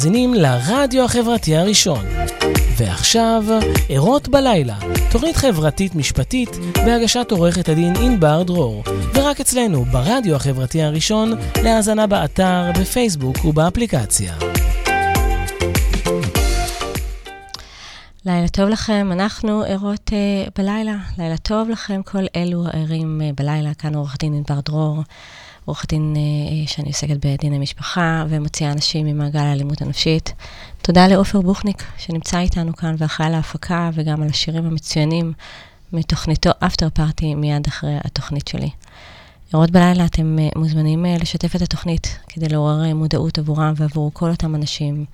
מאזינים לרדיו החברתי הראשון. ועכשיו, ערות בלילה, תוכנית חברתית משפטית בהגשת עורכת הדין ענבר דרור, ורק אצלנו, ברדיו החברתי הראשון, להאזנה באתר, בפייסבוק ובאפליקציה. לילה טוב לכם, אנחנו ערות uh, בלילה. לילה טוב לכם, כל אלו הערים uh, בלילה. כאן עורך דין ענבר דרור, עורכת דין uh, שאני עוסקת בדיני משפחה ומוציאה אנשים ממעגל האלימות הנפשית. תודה לעופר בוכניק, שנמצא איתנו כאן ואחראי על ההפקה וגם על השירים המצוינים מתוכניתו אפטר פארטי מיד אחרי התוכנית שלי. ערות בלילה אתם uh, מוזמנים לשתף את התוכנית כדי לעורר מודעות עבורם ועבור כל אותם אנשים.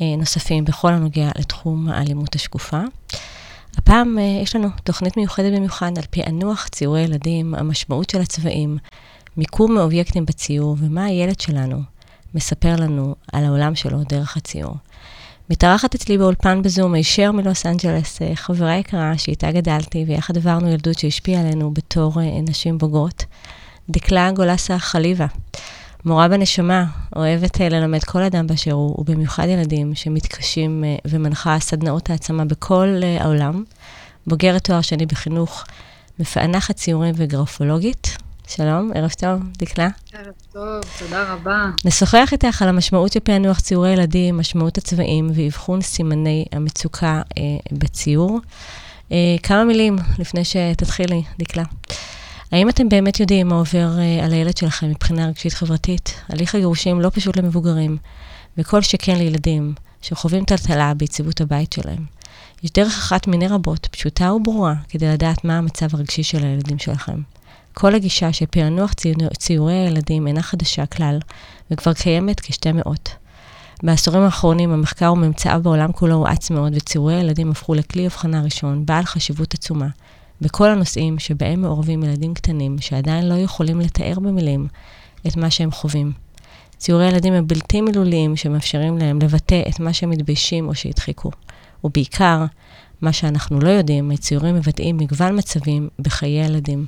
אה, נוספים בכל הנוגע לתחום האלימות השקופה. הפעם אה, יש לנו תוכנית מיוחדת במיוחד על פענוח ציורי ילדים, המשמעות של הצבעים, מיקום מאובייקטים בציור ומה הילד שלנו מספר לנו על העולם שלו דרך הציור. מתארחת אצלי באולפן בזום הישר מלוס אנג'לס, אה, חברה יקרה שאיתה גדלתי ויחד עברנו ילדות שהשפיעה עלינו בתור נשים בוגרות, דקלה גולסה חליבה. מורה בנשמה, אוהבת אה, ללמד כל אדם באשר הוא, ובמיוחד ילדים שמתקשים אה, ומנחה סדנאות העצמה בכל אה, העולם. בוגרת תואר שני בחינוך, מפענחת ציורים וגרפולוגית. שלום, ערב טוב, דקלה. ערב טוב, תודה רבה. נשוחח איתך על המשמעות של פענוח ציורי ילדים, משמעות הצבעים ואבחון סימני המצוקה אה, בציור. אה, כמה מילים לפני שתתחילי, דקלה. האם אתם באמת יודעים מה עובר uh, על הילד שלכם מבחינה רגשית חברתית? הליך הגירושים לא פשוט למבוגרים, וכל שכן לילדים שחווים טלטלה ביציבות הבית שלהם. יש דרך אחת מיני רבות, פשוטה וברורה, כדי לדעת מה המצב הרגשי של הילדים שלכם. כל הגישה של פענוח ציור, ציורי הילדים אינה חדשה כלל, וכבר קיימת כשתי מאות. בעשורים האחרונים המחקר וממצאיו בעולם כולו הואץ מאוד, וציורי הילדים הפכו לכלי הבחנה ראשון, בעל חשיבות עצומה, בכל הנושאים שבהם מעורבים ילדים קטנים שעדיין לא יכולים לתאר במילים את מה שהם חווים. ציורי ילדים הם בלתי מילוליים שמאפשרים להם לבטא את מה שהם מתביישים או שהדחיקו. ובעיקר, מה שאנחנו לא יודעים, הציורים מבטאים מגוון מצבים בחיי ילדים.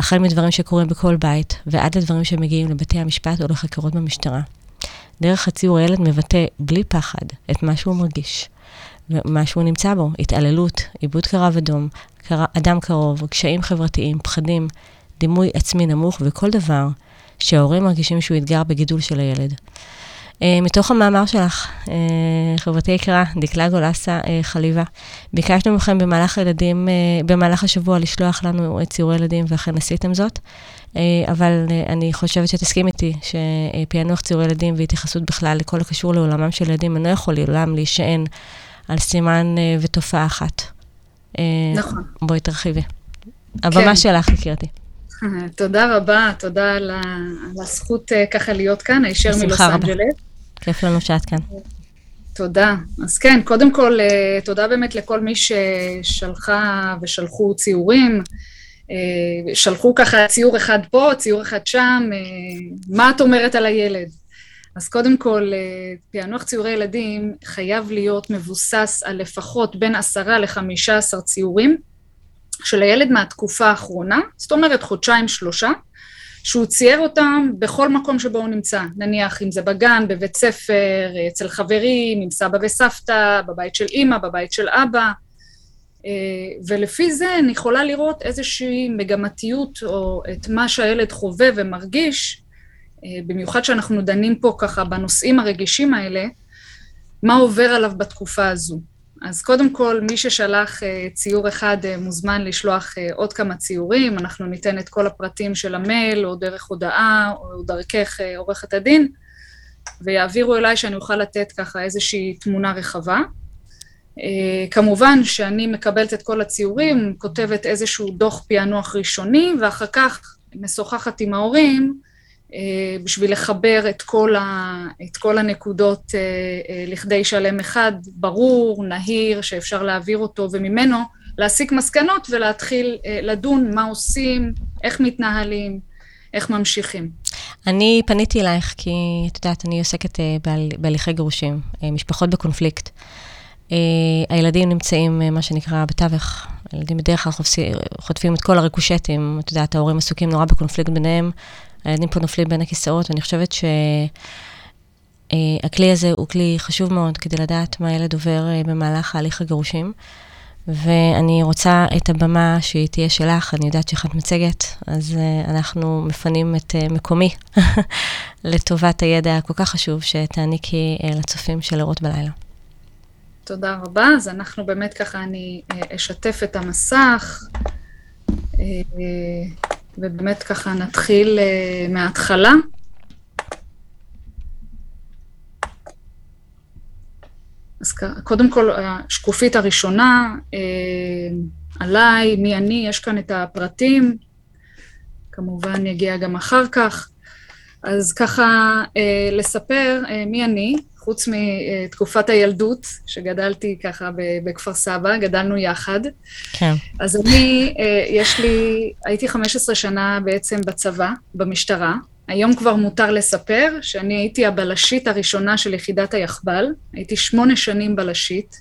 החל מדברים שקורים בכל בית, ועד לדברים שמגיעים לבתי המשפט או לחקירות במשטרה. דרך הציור הילד מבטא בלי פחד את מה שהוא מרגיש, ומה שהוא נמצא בו, התעללות, עיבוד קרב אדום, אדם קרוב, קשיים חברתיים, פחדים, דימוי עצמי נמוך וכל דבר שההורים מרגישים שהוא אתגר בגידול של הילד. Uh, מתוך המאמר שלך, uh, חברתי יקרה, דקלה גולסה uh, חליבה, ביקשנו מכם במהלך הילדים, uh, במהלך השבוע לשלוח לנו את ציורי ילדים, ואכן עשיתם זאת. אבל אני חושבת שתסכים איתי שפענוח ציורי ילדים והתייחסות בכלל לכל הקשור לעולמם של ילדים אינו יכול לעולם להישען על סימן ותופעה אחת. אה, נכון. בואי תרחיבי. הבמה כן. שלך, יקירתי. תודה רבה, תודה על הזכות אה, ככה להיות כאן, הישר מלוס אנג'לס. כיף לנו שאת כאן. תודה. אז כן, קודם כל, אה, תודה באמת לכל מי ששלחה ושלחו ציורים. שלחו ככה ציור אחד פה, ציור אחד שם, מה את אומרת על הילד? אז קודם כל, אה, פענוח ציורי ילדים חייב להיות מבוסס על לפחות בין עשרה לחמישה עשר ציורים של הילד מהתקופה האחרונה, זאת אומרת חודשיים שלושה, שהוא צייר אותם בכל מקום שבו הוא נמצא, נניח אם זה בגן, בבית ספר, אצל חברים, עם סבא וסבתא, בבית של אימא, בבית של אבא, אה, ולפי זה אני יכולה לראות איזושהי מגמתיות או את מה שהילד חווה ומרגיש אה, במיוחד שאנחנו דנים פה ככה בנושאים הרגישים האלה, מה עובר עליו בתקופה הזו. אז קודם כל, מי ששלח אה, ציור אחד אה, מוזמן לשלוח עוד כמה ציורים, אנחנו ניתן את כל הפרטים של המייל, או דרך הודעה, או דרכך עורכת הדין, ויעבירו אליי שאני אוכל לתת ככה איזושהי תמונה רחבה. כמובן שאני מקבלת את כל הציורים, כותבת איזשהו דוח פענוח ראשוני, ואחר כך משוחחת עם ההורים, אה, בשביל לחבר את כל, ה, את כל הנקודות אה, אה, לכדי שלם אחד, ברור, נהיר, שאפשר להעביר אותו, וממנו להסיק מסקנות ולהתחיל לדון מה עושים, איך מתנהלים, איך ממשיכים. אני פניתי אלייך כי, את יודעת, אני עוסקת בהליכי גירושים, משפחות בקונפליקט. הילדים נמצאים, מה שנקרא, בתווך. הילדים בדרך כלל חוטפים את כל הריקושטים, את יודעת, ההורים עסוקים נורא בקונפליקט ביניהם, הילדים פה נופלים בין הכיסאות, ואני חושבת הכלי הזה הוא כלי חשוב מאוד כדי לדעת מה ילד עובר במהלך ההליך הגירושים. ואני רוצה את הבמה שהיא תהיה שלך, אני יודעת שהכנת מצגת, אז uh, אנחנו מפנים את מקומי לטובת הידע הכל כך חשוב שתעניקי לצופים של לראות בלילה. תודה רבה. אז אנחנו באמת ככה, אני אשתף את המסך, ובאמת ככה נתחיל uh, מההתחלה. אז קודם כל, השקופית הראשונה, אה, עליי, מי אני, יש כאן את הפרטים, כמובן יגיע גם אחר כך. אז ככה, אה, לספר אה, מי אני, חוץ מתקופת הילדות, שגדלתי ככה בכפר סבא, גדלנו יחד. כן. אז אני, אה, יש לי, הייתי 15 שנה בעצם בצבא, במשטרה. היום כבר מותר לספר שאני הייתי הבלשית הראשונה של יחידת היחב"ל, הייתי שמונה שנים בלשית.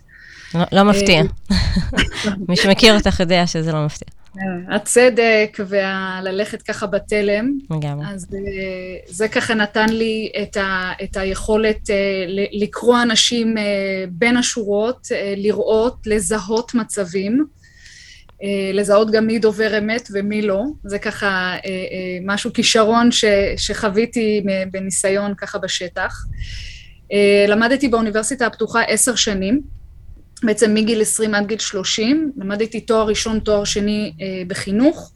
לא, לא מפתיע. אה, מי שמכיר אותך יודע שזה לא מפתיע. אה, הצדק והללכת ככה בתלם. לגמרי. אז אה, זה ככה נתן לי את, ה, את היכולת לקרוא אנשים בין השורות, לראות, לזהות מצבים. אה, לזהות גם מי דובר אמת ומי לא. זה ככה אה, אה, משהו, כישרון ש, שחוויתי בניסיון ככה בשטח. למדתי באוניברסיטה הפתוחה עשר שנים, בעצם מגיל 20 עד גיל 30, למדתי תואר ראשון, תואר שני בחינוך,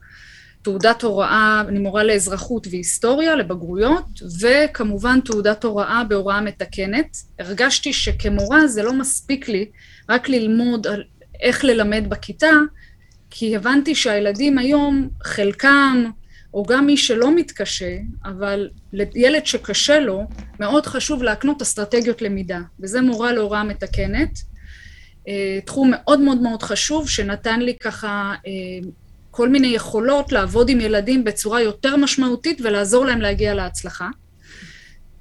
תעודת הוראה, אני מורה לאזרחות והיסטוריה, לבגרויות, וכמובן תעודת הוראה בהוראה מתקנת. הרגשתי שכמורה זה לא מספיק לי רק ללמוד על איך ללמד בכיתה, כי הבנתי שהילדים היום, חלקם, או גם מי שלא מתקשה, אבל לילד שקשה לו, מאוד חשוב להקנות אסטרטגיות למידה, וזה מורה להוראה מתקנת. אה, תחום מאוד מאוד מאוד חשוב, שנתן לי ככה אה, כל מיני יכולות לעבוד עם ילדים בצורה יותר משמעותית ולעזור להם להגיע להצלחה.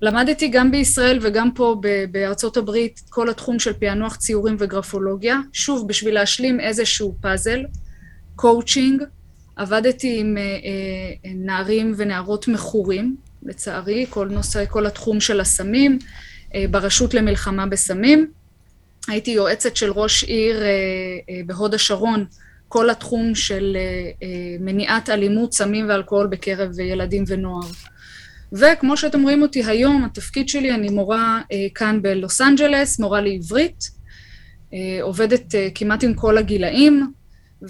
למדתי גם בישראל וגם פה בארצות הברית כל התחום של פענוח ציורים וגרפולוגיה, שוב, בשביל להשלים איזשהו פאזל. קואוצ'ינג, עבדתי עם אה, נערים ונערות מכורים, לצערי, כל נושא, כל התחום של הסמים, ברשות למלחמה בסמים. הייתי יועצת של ראש עיר בהוד השרון, כל התחום של מניעת אלימות, סמים ואלכוהול בקרב ילדים ונוער. וכמו שאתם רואים אותי היום, התפקיד שלי, אני מורה כאן בלוס אנג'לס, מורה לעברית, עובדת כמעט עם כל הגילאים,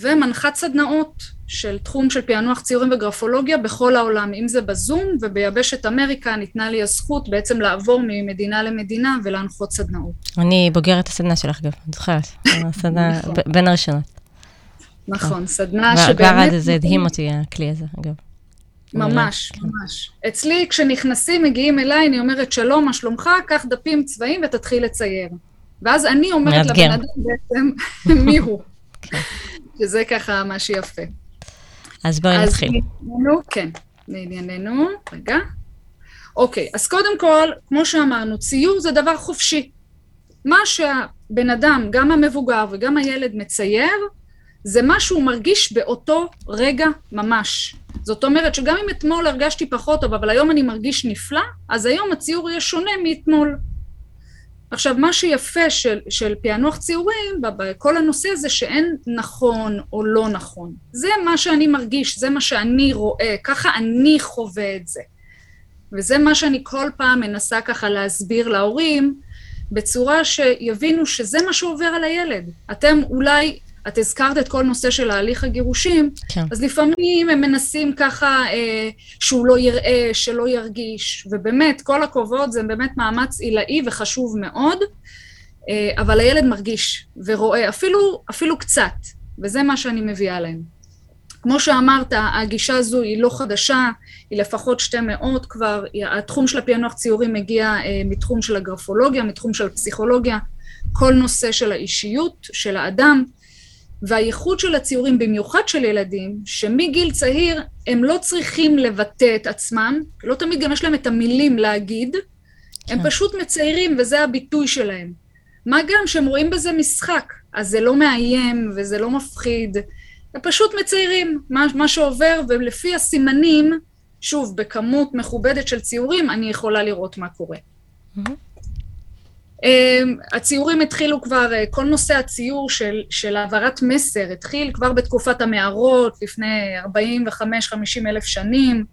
ומנחת סדנאות של תחום של פענוח ציורים וגרפולוגיה בכל העולם, אם זה בזום וביבשת אמריקה ניתנה לי הזכות בעצם לעבור ממדינה למדינה ולהנחות סדנאות. אני בוגרת הסדנה שלך אגב, את זוכרת, הסדנה נכון. בין הראשונות. נכון, סדנה שבאמת... זה הדהים אותי הכלי הזה, אגב. ממש, כן. ממש. אצלי כשנכנסים, מגיעים אליי, אני אומרת, שלום, מה שלומך? קח דפים צבעים ותתחיל לצייר. ואז אני אומרת לבן אדם בעצם מי הוא. שזה ככה מה שיפה. אז בואי אז נתחיל. לענייננו, כן, לענייננו, רגע. אוקיי, אז קודם כל, כמו שאמרנו, ציור זה דבר חופשי. מה שהבן אדם, גם המבוגר וגם הילד מצייר, זה מה שהוא מרגיש באותו רגע ממש. זאת אומרת שגם אם אתמול הרגשתי פחות טוב, אבל היום אני מרגיש נפלא, אז היום הציור יהיה שונה מאתמול. עכשיו, מה שיפה של, של פענוח ציורים, בכל הנושא הזה, שאין נכון או לא נכון. זה מה שאני מרגיש, זה מה שאני רואה, ככה אני חווה את זה. וזה מה שאני כל פעם מנסה ככה להסביר להורים, בצורה שיבינו שזה מה שעובר על הילד. אתם אולי את הזכרת את כל נושא של ההליך הגירושים, כן. אז לפעמים הם מנסים ככה אה, שהוא לא יראה, שלא ירגיש, ובאמת, כל הכבוד זה באמת מאמץ עילאי וחשוב מאוד, אה, אבל הילד מרגיש ורואה, אפילו, אפילו קצת, וזה מה שאני מביאה להם. כמו שאמרת, הגישה הזו היא לא חדשה, היא לפחות שתי מאות כבר, התחום של הפענוח ציורים מגיע אה, מתחום של הגרפולוגיה, מתחום של הפסיכולוגיה, כל נושא של האישיות, של האדם, והייחוד של הציורים, במיוחד של ילדים, שמגיל צעיר הם לא צריכים לבטא את עצמם, לא תמיד גם יש להם את המילים להגיד, כן. הם פשוט מציירים וזה הביטוי שלהם. מה גם שהם רואים בזה משחק, אז זה לא מאיים וזה לא מפחיד, הם פשוט מציירים מה, מה שעובר, ולפי הסימנים, שוב, בכמות מכובדת של ציורים, אני יכולה לראות מה קורה. Mm-hmm. אמ, הציורים התחילו כבר, אה, כל נושא הציור של, של העברת מסר התחיל כבר בתקופת המערות לפני 45-50 אלף שנים,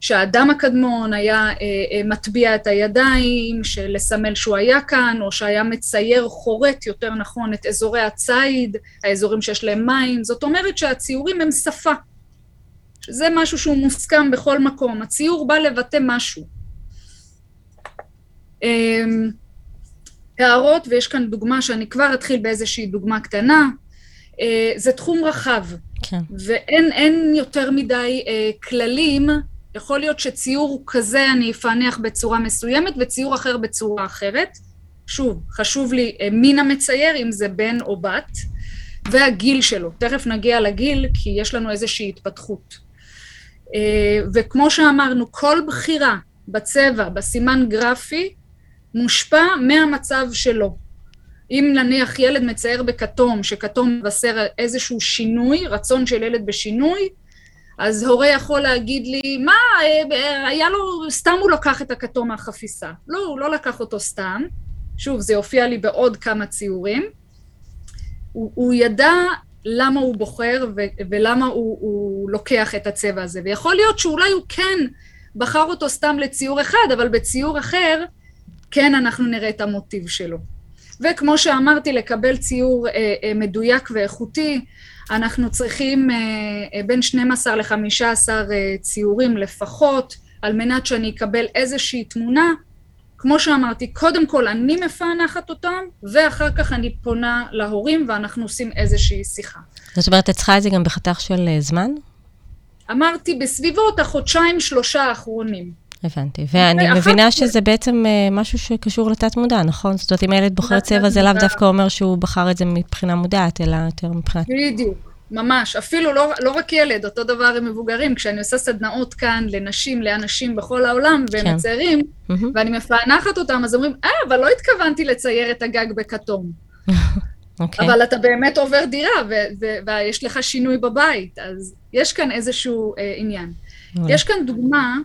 שהאדם הקדמון היה אה, אה, מטביע את הידיים, לסמל שהוא היה כאן, או שהיה מצייר, חורט יותר נכון, את אזורי הציד, האזורים שיש להם מים, זאת אומרת שהציורים הם שפה, שזה משהו שהוא מוסכם בכל מקום, הציור בא לבטא משהו. הערות, ויש כאן דוגמה שאני כבר אתחיל באיזושהי דוגמה קטנה, אה, זה תחום רחב, כן. ואין יותר מדי אה, כללים, יכול להיות שציור כזה אני אפענח בצורה מסוימת וציור אחר בצורה אחרת. שוב, חשוב לי אה, מין המצייר, אם זה בן או בת, והגיל שלו. תכף נגיע לגיל, כי יש לנו איזושהי התפתחות. וכמו שאמרנו, כל בחירה בצבע, בסימן גרפי, מושפע מהמצב שלו. אם נניח ילד מצייר בכתום, שכתום מבשר איזשהו שינוי, רצון של ילד בשינוי, אז הורה יכול להגיד לי, מה, היה לו, סתם הוא לקח את הכתום מהחפיסה. לא, הוא לא לקח אותו סתם. שוב, זה יופיע לי בעוד כמה ציורים. הוא, הוא ידע למה הוא בוחר ו- ולמה הוא, הוא לוקח את הצבע הזה. ויכול להיות שאולי הוא כן בחר אותו סתם לציור אחד, אבל בציור אחר כן אנחנו נראה את המוטיב שלו. וכמו שאמרתי, לקבל ציור אה, אה, מדויק ואיכותי, אנחנו צריכים אה, אה, בין 12 ל-15 אה, ציורים לפחות, על מנת שאני אקבל איזושהי תמונה. כמו שאמרתי, קודם כל אני מפענחת אותם, ואחר כך אני פונה להורים ואנחנו עושים איזושהי שיחה. זאת אומרת, את צריכה את זה גם בחתך של זמן? אמרתי, בסביבות החודשיים-שלושה האחרונים. הבנתי. ואני מבינה שזה בעצם אה, משהו שקשור לתת מודע, נכון? זאת אומרת, אם הילד בוחר צבע, זה לאו דווקא אומר שהוא בחר את זה מבחינה מודעת, אלא יותר מבחינת... בדיוק, ממש. אפילו לא, לא רק ילד, אותו דבר עם מבוגרים. כשאני עושה סדנאות כאן לנשים, לאנשים בכל העולם, והם כן. מציירים, ואני מפענחת אותם, אז אומרים, אה, אבל לא התכוונתי לצייר את הגג בכתום. okay. אוקיי. אבל אתה באמת עובר דירה, ויש לך שינוי בבית, אז יש כאן איזשהו אה, עניין. יש כאן דוגמה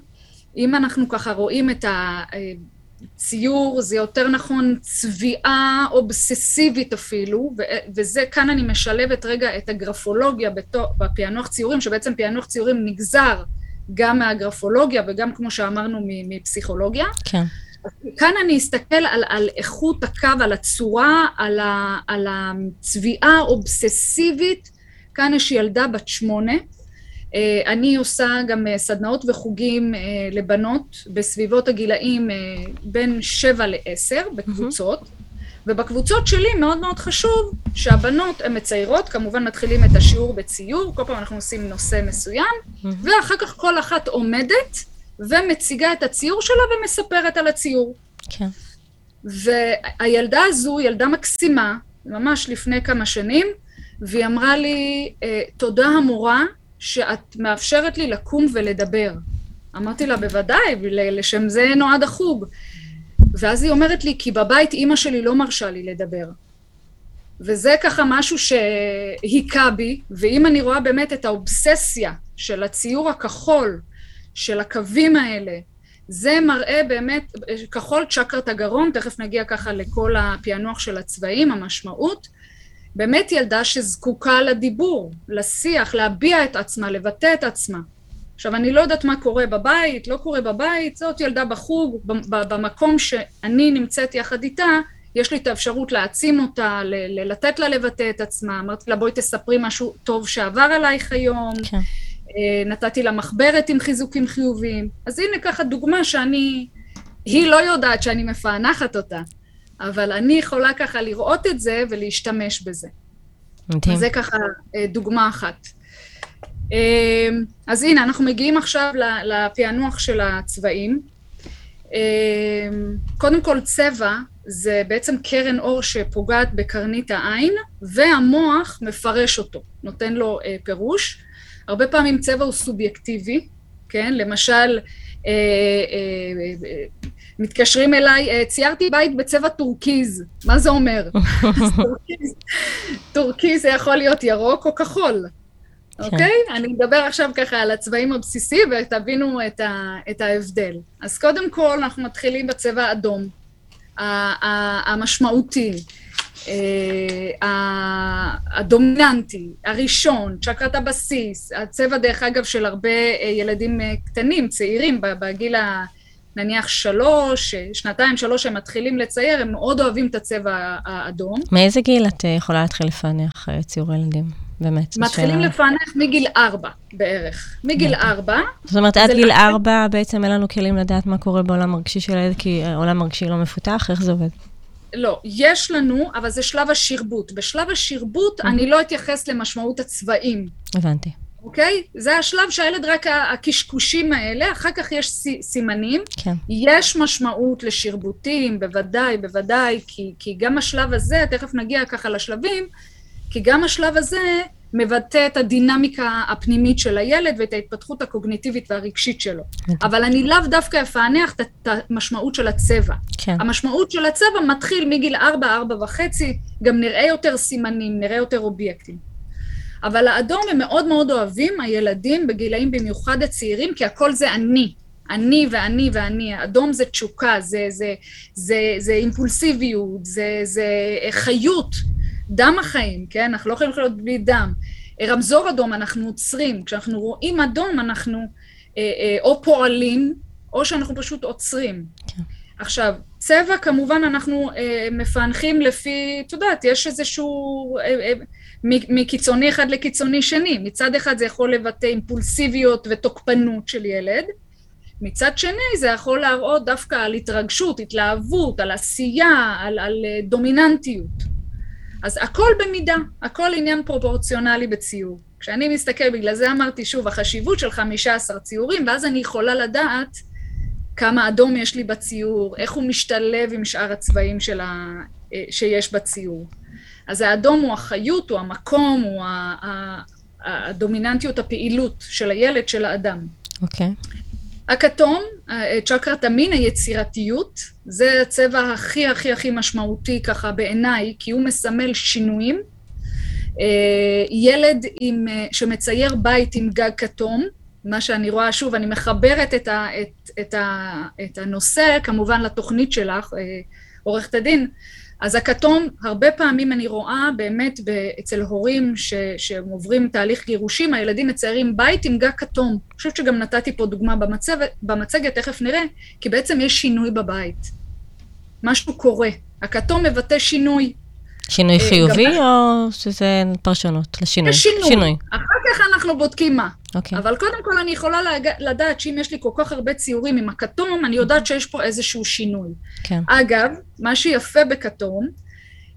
אם אנחנו ככה רואים את הציור, זה יותר נכון צביעה אובססיבית אפילו, וזה, כאן אני משלבת רגע את הגרפולוגיה בפענוח ציורים, שבעצם פענוח ציורים נגזר גם מהגרפולוגיה וגם, כמו שאמרנו, מפסיכולוגיה. כן. כאן אני אסתכל על, על איכות הקו, על הצורה, על, ה, על הצביעה האובססיבית. כאן יש ילדה בת שמונה, אני עושה גם אה, סדנאות וחוגים אה, לבנות בסביבות הגילאים בין שבע לעשר בקבוצות, ובקבוצות שלי מאוד מאוד חשוב שהבנות הן מציירות, כמובן מתחילים את השיעור בציור, כל פעם אנחנו עושים נושא מסוים, ואחר כך כל אחת עומדת ומציגה את הציור שלה ומספרת על הציור. כן. והילדה הזו, ילדה מקסימה, ממש לפני כמה שנים, והיא אמרה לי, תודה המורה, שאת מאפשרת לי לקום ולדבר. אמרתי לה, בוודאי, לשם זה נועד החוג. ואז היא אומרת לי, כי בבית אימא שלי לא מרשה לי לדבר. וזה ככה משהו שהיכה בי, ואם אני רואה באמת את האובססיה של הציור הכחול, של הקווים האלה, זה מראה באמת, כחול צ'קרת הגרון, תכף נגיע ככה לכל הפענוח של הצבעים, המשמעות, באמת ילדה שזקוקה לדיבור, לשיח, להביע את עצמה, לבטא את עצמה. עכשיו, אני לא יודעת מה קורה בבית, לא קורה בבית, זאת ילדה בחוג, במקום שאני נמצאת יחד איתה, יש לי את האפשרות להעצים אותה, לתת לה לבטא את עצמה. אמרתי לה, בואי תספרי משהו טוב שעבר עלייך היום. כן. אה, נתתי לה מחברת עם חיזוקים חיוביים. אז הנה ככה דוגמה שאני, היא לא יודעת שאני מפענחת אותה. אבל אני יכולה ככה לראות את זה ולהשתמש בזה. מדהים. זה ככה אה, דוגמה אחת. אה, אז הנה, אנחנו מגיעים עכשיו לפענוח של הצבעים. אה, קודם כל, צבע זה בעצם קרן אור שפוגעת בקרנית העין, והמוח מפרש אותו, נותן לו פירוש. הרבה פעמים צבע הוא סובייקטיבי, כן? למשל, מתקשרים אליי, אה, ציירתי בית בצבע טורקיז, מה זה אומר? טורקיז, טורקיז זה יכול להיות ירוק או כחול, כן. אוקיי? Okay? אני מדבר עכשיו ככה על הצבעים הבסיסי ותבינו את, ה, את ההבדל. אז קודם כל אנחנו מתחילים בצבע אדום. המשמעותי, הדומיננטי, הראשון, צ'קרת הבסיס, הצבע דרך אגב של הרבה ילדים קטנים, צעירים, בגיל ה... נניח שלוש, שנתיים, שלוש, הם מתחילים לצייר, הם מאוד אוהבים את הצבע האדום. מאיזה גיל את יכולה להתחיל לפענח ציורי ילדים? באמת. מתחילים שאלה... לפענח מגיל ארבע בערך. מגיל ארבע. זאת אומרת, עד גיל ארבע בעצם אין לנו כלים לדעת מה קורה בעולם הרגשי של הילד, כי העולם הרגשי לא מפותח? איך זה עובד? לא, יש לנו, אבל זה שלב השרבוט. בשלב השרבוט אני לא אתייחס למשמעות הצבעים. הבנתי. אוקיי? זה השלב שהילד רק הקשקושים האלה, אחר כך יש סימנים. כן. יש משמעות לשרבוטים, בוודאי, בוודאי, כי, כי גם השלב הזה, תכף נגיע ככה לשלבים, כי גם השלב הזה מבטא את הדינמיקה הפנימית של הילד ואת ההתפתחות הקוגניטיבית והרגשית שלו. אבל אני לאו דווקא אפענח את המשמעות של הצבע. כן. המשמעות של הצבע מתחיל מגיל ארבע, ארבע וחצי, גם נראה יותר סימנים, נראה יותר אובייקטים. אבל האדום הם מאוד מאוד אוהבים, הילדים בגילאים במיוחד הצעירים, כי הכל זה אני. אני ואני ואני, האדום זה תשוקה, זה, זה, זה, זה אימפולסיביות, זה, זה חיות, דם החיים, כן? אנחנו לא יכולים לחיות בלי דם. רמזור אדום אנחנו עוצרים, כשאנחנו רואים אדום אנחנו אה, אה, או פועלים או שאנחנו פשוט עוצרים. כן. עכשיו, צבע כמובן אנחנו אה, מפענחים לפי, את יודעת, יש איזשהו, אה, אה, מקיצוני אחד לקיצוני שני. מצד אחד זה יכול לבטא אימפולסיביות ותוקפנות של ילד, מצד שני זה יכול להראות דווקא על התרגשות, התלהבות, על עשייה, על, על אה, דומיננטיות. אז הכל במידה, הכל עניין פרופורציונלי בציור. כשאני מסתכל, בגלל זה אמרתי שוב, החשיבות של 15 ציורים, ואז אני יכולה לדעת כמה אדום יש לי בציור, איך הוא משתלב עם שאר הצבעים ה... אה, שיש בציור. אז האדום הוא החיות, הוא המקום, הוא הדומיננטיות, הפעילות של הילד, של האדם. אוקיי. Okay. הכתום, אה, צ'קרת המין, היצירתיות, זה הצבע הכי הכי הכי משמעותי ככה בעיניי, כי הוא מסמל שינויים. אה, ילד עם, אה, שמצייר בית עם גג כתום, מה שאני רואה, שוב, אני מחברת את, ה, את, את, ה, את הנושא כמובן לתוכנית שלך, עורכת הדין, אז הכתום, הרבה פעמים אני רואה באמת אצל הורים שהם עוברים תהליך גירושים, הילדים מציירים בית עם גג כתום. אני חושבת שגם נתתי פה דוגמה במצגת, תכף נראה, כי בעצם יש שינוי בבית. משהו קורה. הכתום מבטא שינוי. שינוי אה, חיובי גם... או שזה פרשנות לשינוי? שינוי. שינוי. אחר כך אנחנו בודקים מה. אוקיי. אבל קודם כל אני יכולה להג... לדעת שאם יש לי כל כך הרבה ציורים עם הכתום, אני יודעת שיש פה איזשהו שינוי. כן. אגב, מה שיפה בכתום,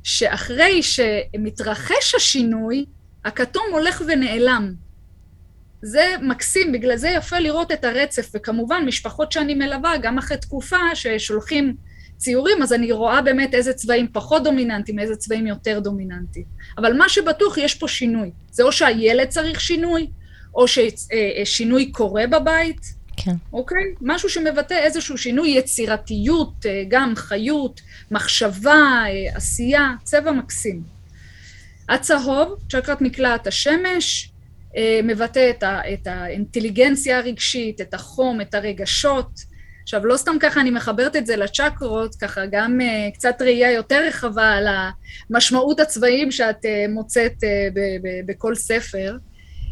שאחרי שמתרחש השינוי, הכתום הולך ונעלם. זה מקסים, בגלל זה יפה לראות את הרצף, וכמובן משפחות שאני מלווה, גם אחרי תקופה ששולחים ציורים, אז אני רואה באמת איזה צבעים פחות דומיננטיים, איזה צבעים יותר דומיננטיים. אבל מה שבטוח, יש פה שינוי. זה או שהילד צריך שינוי, או ששינוי קורה בבית. כן. אוקיי? משהו שמבטא איזשהו שינוי, יצירתיות, אה, גם חיות, מחשבה, אה, עשייה, צבע מקסים. הצהוב, צ'קרת מקלעת השמש, אה, מבטא את האינטליגנציה הרגשית, את החום, את הרגשות. עכשיו, לא סתם ככה אני מחברת את זה לצ'קרות, ככה גם uh, קצת ראייה יותר רחבה על המשמעות הצבעים שאת uh, מוצאת uh, בכל ספר.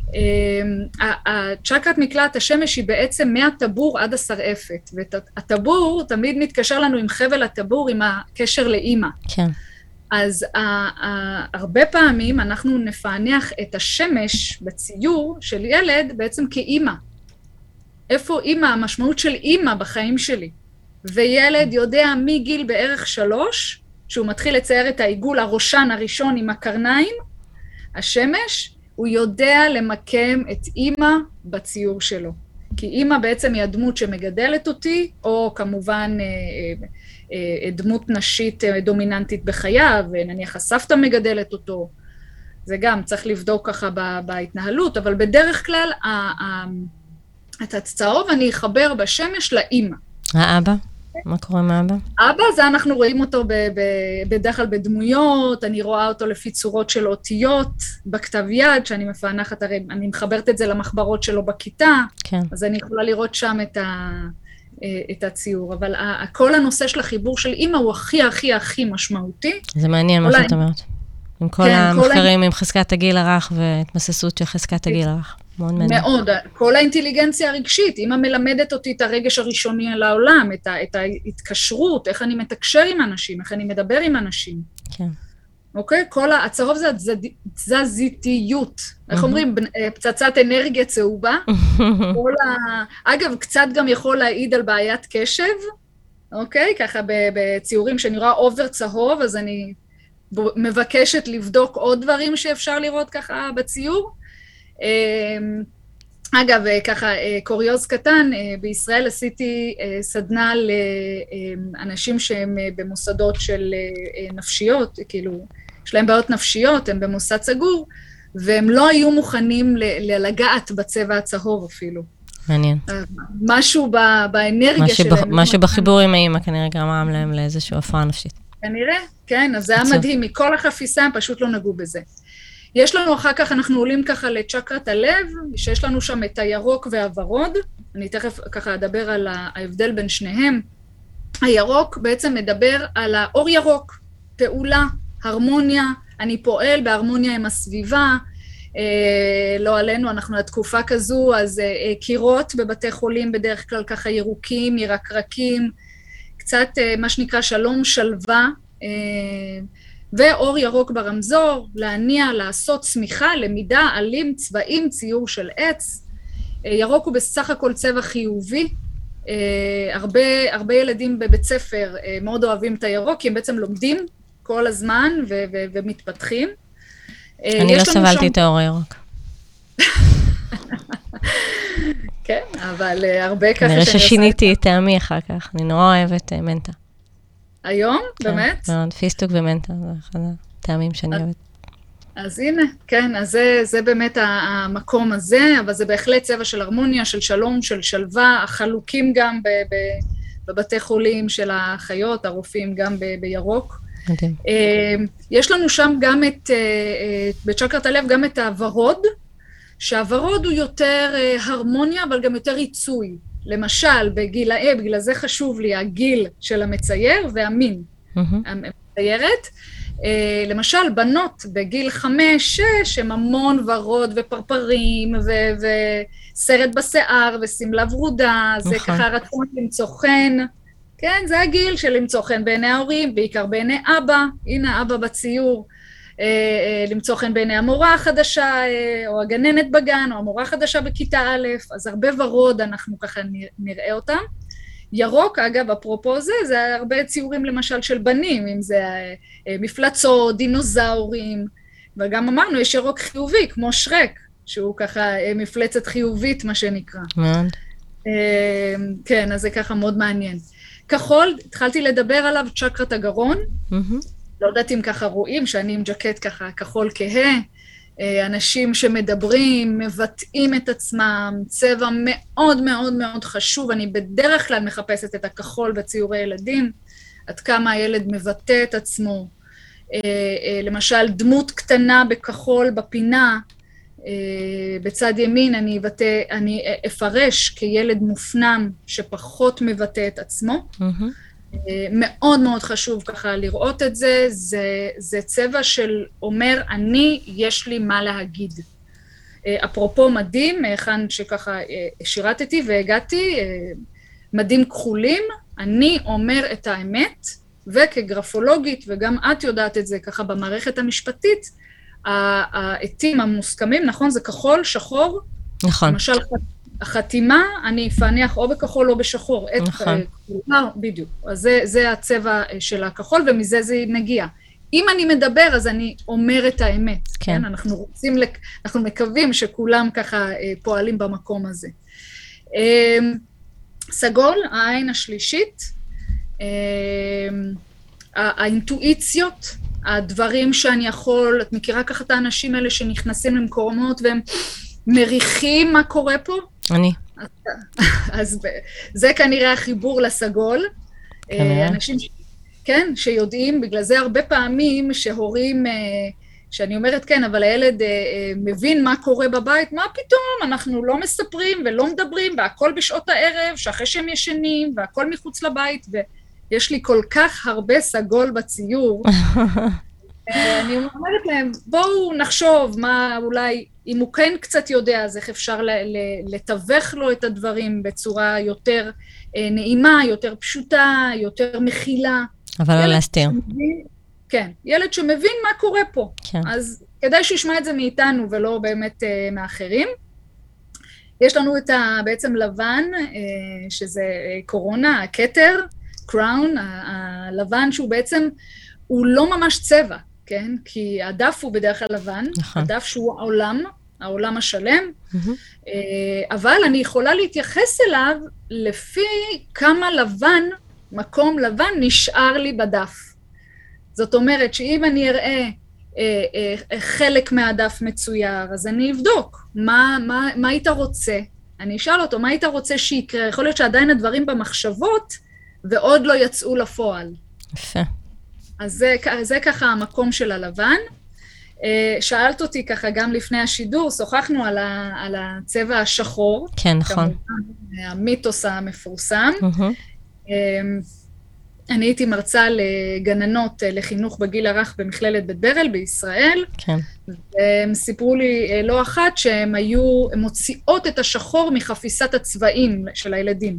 Uh, הצ'קרת מקלעת השמש היא בעצם מהטבור עד השרעפת, והטבור תמיד מתקשר לנו עם חבל הטבור, עם הקשר לאימא. כן. אז uh, uh, הרבה פעמים אנחנו נפענח את השמש בציור של ילד בעצם כאימא. איפה אימא, המשמעות של אימא בחיים שלי. וילד יודע מגיל בערך שלוש, שהוא מתחיל לצייר את העיגול הראשן הראשון עם הקרניים, השמש, הוא יודע למקם את אימא בציור שלו. כי אימא בעצם היא הדמות שמגדלת אותי, או כמובן אה, אה, אה, דמות נשית דומיננטית בחייו, נניח הסבתא מגדלת אותו. זה גם צריך לבדוק ככה בהתנהלות, אבל בדרך כלל את הצהוב אני אחבר בשמש לאימא. האבא? מה קורה עם האבא? אבא זה אנחנו רואים אותו ב- ב- בדרך כלל בדמויות, אני רואה אותו לפי צורות של אותיות בכתב יד, שאני מפענחת, הרי אני מחברת את זה למחברות שלו בכיתה, כן. אז אני יכולה לראות שם את, ה- את הציור, אבל כל הנושא של החיבור של אימא הוא הכי הכי הכי משמעותי. זה מעניין מה שאת אומרת. עם כל כן, המחקרים כל עם חזקת הגיל הרך והתמססות של חזקת הגיל הרך. מאוד מעניין. מאוד. כל האינטליגנציה הרגשית, אימא מלמדת אותי את הרגש הראשוני על העולם, את, ה, את ההתקשרות, איך אני מתקשר עם אנשים, איך אני מדבר עם אנשים. כן. אוקיי? כל ה... הצהוב זה התזזיתיות. איך אומרים? אה, פצצת אנרגיה צהובה. כל ה... אגב, קצת גם יכול להעיד על בעיית קשב, אוקיי? ככה בציורים שאני רואה אובר צהוב, אז אני מבקשת לבדוק עוד דברים שאפשר לראות ככה בציור. אמ, אגב, אה, ככה, אה, קוריוז קטן, אה, בישראל עשיתי סדנה לאנשים שהם במוסדות של נפשיות, כאילו, יש להם בעיות נפשיות, הם במוסד סגור, והם לא היו מוכנים לגעת בצבע הצהוב אפילו. מעניין. משהו באנרגיה שלהם. משהו בחיבור עם האימא כנראה גרם להם לאיזושהי הפרעה נפשית. כנראה, כן, אז זה היה מדהים, מכל החפיסה הם פשוט לא נגעו בזה. יש לנו אחר כך, אנחנו עולים ככה לצ'קרת הלב, שיש לנו שם את הירוק והוורוד, אני תכף ככה אדבר על ההבדל בין שניהם. הירוק בעצם מדבר על האור ירוק, פעולה, הרמוניה, אני פועל בהרמוניה עם הסביבה, אה, לא עלינו, אנחנו לתקופה כזו, אז אה, אה, קירות בבתי חולים בדרך כלל ככה ירוקים, ירקרקים, קצת אה, מה שנקרא שלום שלווה. אה, ואור ירוק ברמזור, להניע, לעשות צמיחה, למידה, עלים, צבעים, ציור של עץ. אה, ירוק הוא בסך הכל צבע חיובי. אה, הרבה, הרבה ילדים בבית ספר אה, מאוד אוהבים את הירוק, כי הם בעצם לומדים כל הזמן ו- ו- ומתפתחים. אני לא סבלתי שם... את האור הירוק. כן, אבל הרבה ככה... כנראה ששיניתי את טעמי אחר כך, אני נורא אוהבת מנטה. היום? כן, באמת? מאוד, פיסטוק ומנטה, זה אחד הטעמים שאני אוהבת. אז הנה, כן, אז זה, זה באמת המקום הזה, אבל זה בהחלט צבע של הרמוניה, של שלום, של שלווה, החלוקים גם ב, ב, בבתי חולים של האחיות, הרופאים גם ב, בירוק. מדהים. אה, יש לנו שם גם את, אה, אה, בצ'קרת הלב, גם את הוורוד, שהוורוד הוא יותר הרמוניה, אבל גם יותר ריצוי. למשל, בגילאי, בגלל זה חשוב לי הגיל של המצייר והמין. המציירת. Uh, למשל, בנות בגיל חמש-שש, הם המון ורוד ופרפרים, ו- וסרט בשיער, ושמלה ורודה, זה נכון. ככה רצון למצוא חן. כן, זה הגיל של למצוא חן בעיני ההורים, בעיקר בעיני אבא. הנה אבא בציור. אה, אה, למצוא חן בעיני המורה החדשה, אה, או הגננת בגן, או המורה החדשה בכיתה א', אז הרבה ורוד אנחנו ככה נראה אותם. ירוק, אגב, אפרופו זה, זה הרבה ציורים למשל של בנים, אם זה מפלצות, דינוזאורים, וגם אמרנו, יש ירוק חיובי, כמו שרק, שהוא ככה מפלצת חיובית, מה שנקרא. מאוד. כן, אז זה ככה מאוד מעניין. כחול, התחלתי לדבר עליו, צ'קרת הגרון. Mm-hmm. לא יודעת אם ככה רואים שאני עם ג'קט ככה כחול כהה, אה, אנשים שמדברים, מבטאים את עצמם, צבע מאוד מאוד מאוד חשוב. אני בדרך כלל מחפשת את הכחול בציורי ילדים, עד כמה הילד מבטא את עצמו. אה, אה, למשל, דמות קטנה בכחול בפינה, בצד ימין אני אבטא, אני אפרש כילד מופנם שפחות מבטא את עצמו. Mm-hmm. מאוד מאוד חשוב ככה לראות את זה, זה, זה צבע של אומר, אני, יש לי מה להגיד. אה, אפרופו מדים, היכן שככה אה, שירתתי והגעתי, אה, מדים כחולים, אני אומר את האמת, וכגרפולוגית, וגם את יודעת את זה ככה במערכת המשפטית, העטים המוסכמים, נכון? זה כחול, שחור. נכון. למשל, החתימה, אני אפענח או בכחול או בשחור. נכון. כלומר, בדיוק. אז זה, זה הצבע אה, של הכחול, ומזה זה מגיע. אם אני מדבר, אז אני אומר את האמת. כן. כן? אנחנו רוצים, לק... אנחנו מקווים שכולם ככה אה, פועלים במקום הזה. אמ, סגול, העין השלישית, אמ, האינטואיציות, הדברים שאני יכול, את מכירה ככה את האנשים האלה שנכנסים למקומות והם מריחים מה קורה פה? אני. אז, זה כנראה החיבור לסגול. כנראה. אנשים, ש, כן, שיודעים, בגלל זה הרבה פעמים שהורים, אה, שאני אומרת, כן, אבל הילד אה, אה, מבין מה קורה בבית, מה פתאום, אנחנו לא מספרים ולא מדברים, והכל בשעות הערב, שאחרי שהם ישנים, והכל מחוץ לבית, ויש לי כל כך הרבה סגול בציור. אה, אני אומרת להם, בואו נחשוב מה אולי, אם הוא כן קצת יודע, אז איך אפשר לתווך לו את הדברים בצורה יותר אה, נעימה, יותר פשוטה, יותר מכילה. אבל לא להסתיר. כן, ילד שמבין מה קורה פה. כן. אז כדאי שישמע את זה מאיתנו ולא באמת uh, מאחרים. יש לנו את ה, בעצם לבן, uh, שזה uh, קורונה, הכתר, קראון, הלבן שהוא בעצם, הוא לא ממש צבע, כן? כי הדף הוא בדרך כלל לבן, נכון. הדף שהוא העולם, העולם השלם, mm-hmm. אבל אני יכולה להתייחס אליו לפי כמה לבן, מקום לבן, נשאר לי בדף. זאת אומרת שאם אני אראה אה, אה, חלק מהדף מצויר, אז אני אבדוק מה, מה, מה היית רוצה. אני אשאל אותו, מה היית רוצה שיקרה? יכול להיות שעדיין הדברים במחשבות ועוד לא יצאו לפועל. יפה. אז זה, זה ככה המקום של הלבן. אה, שאלת אותי ככה גם לפני השידור, שוחחנו על, ה, על הצבע השחור. כן, נכון. כמובן, המיתוס המפורסם. Mm-hmm. אני הייתי מרצה לגננות אה, לחינוך בגיל הרך במכללת בית ברל בישראל. כן. והם סיפרו לי לא אחת שהן היו, מוציאות את השחור מחפיסת הצבעים של הילדים.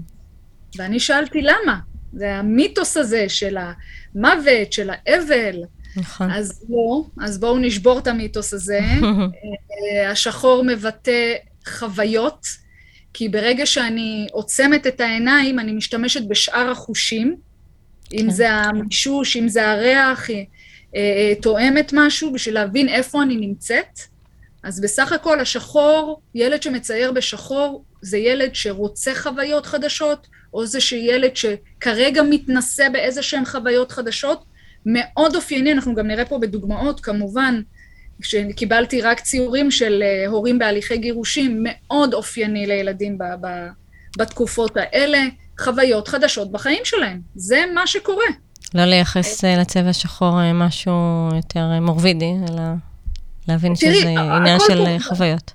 ואני שאלתי למה? זה המיתוס הזה של המוות, של האבל. נכון. אז לא, אז בואו נשבור את המיתוס הזה. אה, השחור מבטא חוויות, כי ברגע שאני עוצמת את העיניים, אני משתמשת בשאר החושים. כן. אם זה המישוש, אם זה הריח, אה, אה, תואמת משהו בשביל להבין איפה אני נמצאת. אז בסך הכל השחור, ילד שמצייר בשחור, זה ילד שרוצה חוויות חדשות, או זה שילד שכרגע מתנסה באיזה שהן חוויות חדשות. מאוד אופייני, אנחנו גם נראה פה בדוגמאות, כמובן, כשקיבלתי רק ציורים של אה, הורים בהליכי גירושים, מאוד אופייני לילדים ב- ב- בתקופות האלה. חוויות חדשות בחיים שלהם. זה מה שקורה. לא לייחס אה, לצבע שחור אה, משהו יותר מורבידי, אלא להבין תראי, שזה עניין של. חוויות.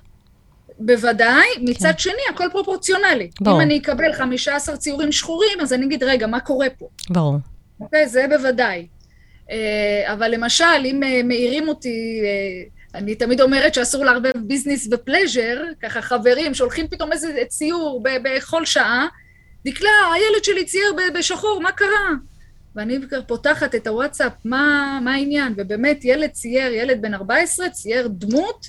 בוודאי, מצד כן. שני, הכל פרופורציונלי. ברור. אם אני אקבל 15 ציורים שחורים, אז אני אגיד, רגע, מה קורה פה? ברור. אוקיי, זה בוודאי. אבל למשל, אם מעירים אותי, אני תמיד אומרת שאסור לערבב ביזנס ופלז'ר, ככה חברים שולחים פתאום איזה ציור בכל שעה, דקלה, הילד שלי צייר בשחור, מה קרה? ואני פותחת את הוואטסאפ, מה, מה העניין? ובאמת, ילד צייר, ילד בן 14, צייר דמות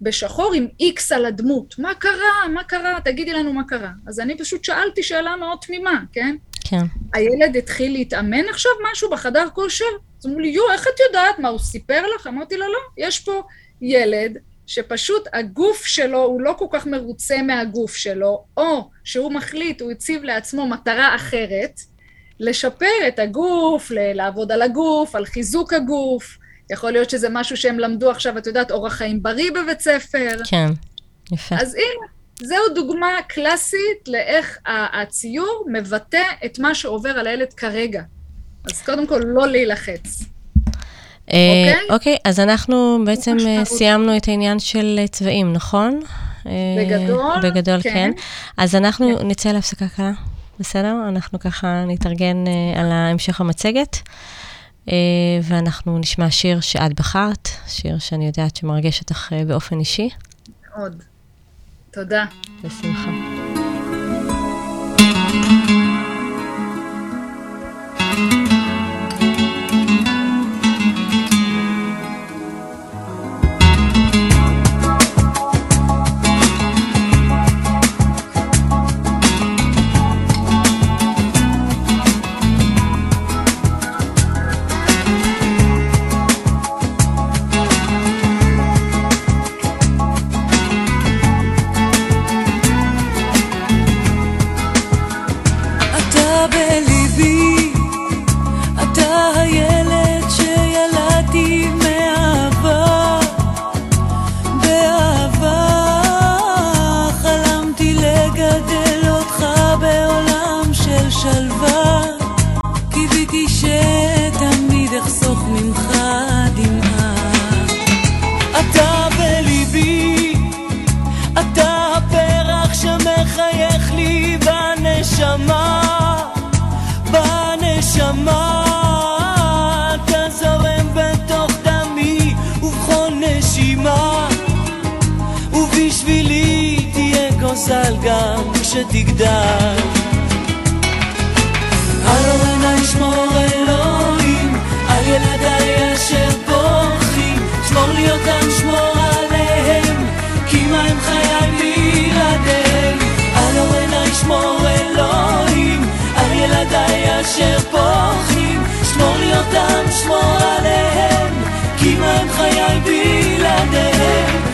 בשחור עם איקס על הדמות. מה קרה? מה קרה? תגידי לנו מה קרה. אז אני פשוט שאלתי שאלה מאוד תמימה, כן? כן. הילד התחיל להתאמן עכשיו משהו בחדר כושר? אז אמרו לי, יו, איך את יודעת? מה, הוא סיפר לך? אמרתי לו, לא, יש פה ילד שפשוט הגוף שלו, הוא לא כל כך מרוצה מהגוף שלו, או שהוא מחליט, הוא הציב לעצמו מטרה אחרת, לשפר את הגוף, לעבוד על הגוף, על חיזוק הגוף. יכול להיות שזה משהו שהם למדו עכשיו, את יודעת, אורח חיים בריא בבית ספר. כן, יפה. אז הנה, זו דוגמה קלאסית לאיך הציור מבטא את מה שעובר על הילד כרגע. אז קודם כל, לא להילחץ. אה, אוקיי? אוקיי, אז אנחנו בעצם אה, סיימנו את העניין של אה, צבעים, נכון? בגדול, בגדול, כן. כן. אז אנחנו כן. נצא להפסקה קלה, בסדר? אנחנו ככה נתארגן על המשך המצגת, ואנחנו נשמע שיר שאת בחרת, שיר שאני יודעת שמרגש אותך באופן אישי. מאוד. תודה. בשמחה. גם כשתגדל. על אורנה ישמור אלוהים, על ילדיי אשר פורחים, שמור לי אותם, שמור עליהם, כי מה הם חיי בלעדיהם. על אורנה ישמור אלוהים, על ילדיי אשר פורחים, שמור לי אותם, שמור עליהם, כי מה הם חיי בלעדיהם.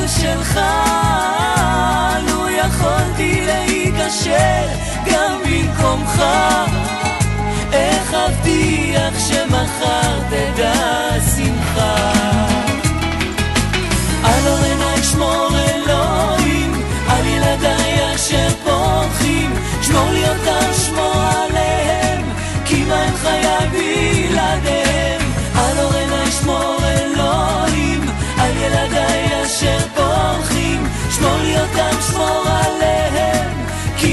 להיקשר גם במקומך, איך אבטיח שמחר תדע שמחה. על אורנה ישמור אלוהים, על ילדיי אשר פורחים, שמור לי אותם, שמור עליהם, כי מה הם חיי בלעדיהם. על אורנה ישמור אלוהים, על ילדיי אשר פורחים, שמור לי אותם, שמור עליהם,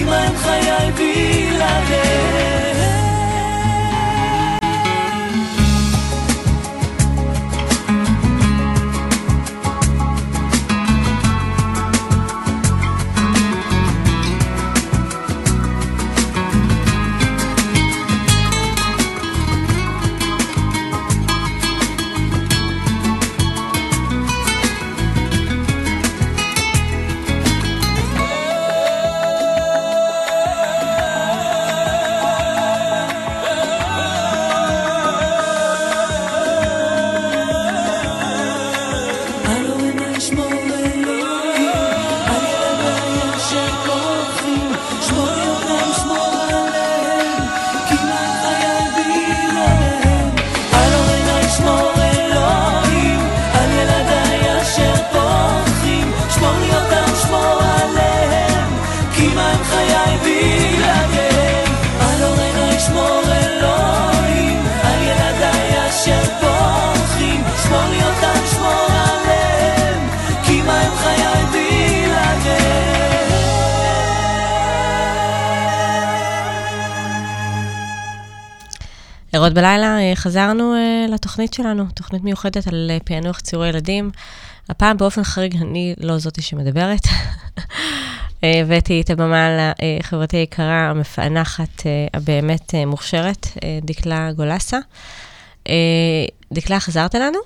מה הם חיי בלעדיהם. ערות בלילה, אה, חזרנו אה, לתוכנית שלנו, תוכנית מיוחדת על אה, פענוח ציורי ילדים. הפעם באופן חריג אני לא זאתי שמדברת. הבאתי את הבמה לחברתי היקרה, המפענחת, אה, הבאמת אה, מוכשרת, אה, דקלה גולסה. אה, דקלה, חזרת אלינו?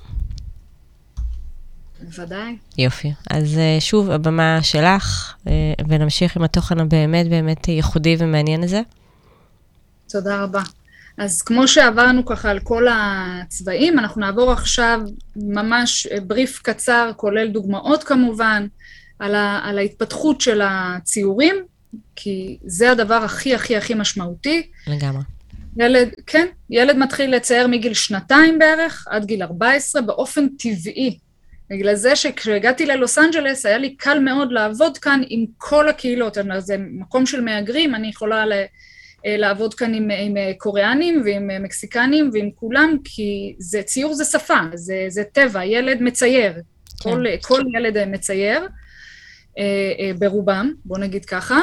בוודאי. יופי. אז אה, שוב, הבמה שלך, אה, ונמשיך עם התוכן הבאמת באמת ייחודי ומעניין הזה. תודה רבה. אז כמו שעברנו ככה על כל הצבעים, אנחנו נעבור עכשיו ממש בריף קצר, כולל דוגמאות כמובן, על, ה, על ההתפתחות של הציורים, כי זה הדבר הכי הכי הכי משמעותי. לגמרי. ילד, כן, ילד מתחיל לצייר מגיל שנתיים בערך, עד גיל 14, באופן טבעי. בגלל זה שכשהגעתי ללוס אנג'לס, היה לי קל מאוד לעבוד כאן עם כל הקהילות. זה מקום של מהגרים, אני יכולה ל... לעבוד כאן עם, עם קוריאנים ועם מקסיקנים ועם כולם, כי זה, ציור זה שפה, זה, זה טבע, ילד מצייר. כן. כל, כל ילד מצייר, ברובם, בוא נגיד ככה,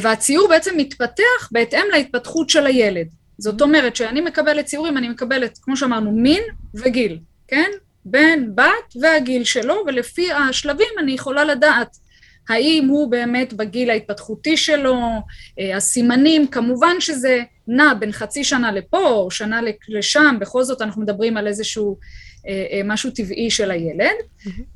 והציור בעצם מתפתח בהתאם להתפתחות של הילד. זאת אומרת שאני מקבלת ציורים, אני מקבלת, כמו שאמרנו, מין וגיל, כן? בן, בת והגיל שלו, ולפי השלבים אני יכולה לדעת האם הוא באמת בגיל ההתפתחותי שלו, הסימנים, כמובן שזה נע בין חצי שנה לפה או שנה לשם, בכל זאת אנחנו מדברים על איזשהו משהו טבעי של הילד,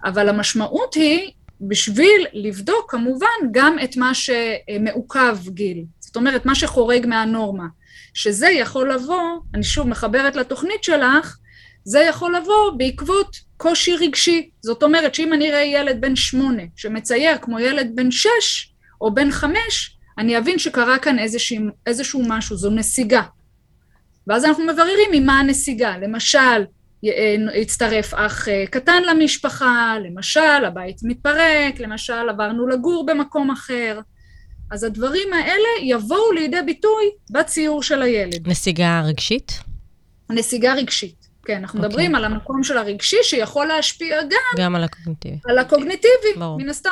אבל המשמעות היא בשביל לבדוק כמובן גם את מה שמעוכב גיל, זאת אומרת מה שחורג מהנורמה, שזה יכול לבוא, אני שוב מחברת לתוכנית שלך, זה יכול לבוא בעקבות קושי רגשי. זאת אומרת שאם אני אראה ילד בן שמונה שמצייר כמו ילד בן שש או בן חמש, אני אבין שקרה כאן איזשהו, איזשהו משהו, זו נסיגה. ואז אנחנו מבררים ממה הנסיגה. למשל, הצטרף אח אה, קטן למשפחה, למשל, הבית מתפרק, למשל, עברנו לגור במקום אחר. אז הדברים האלה יבואו לידי ביטוי בציור של הילד. נסיגה רגשית? נסיגה רגשית. כן, אנחנו okay. אוקיי. מדברים על המקום של הרגשי, שיכול להשפיע גם גם על הקוגניטיבי. על הקוגניטיבי, ברור. מן הסתם.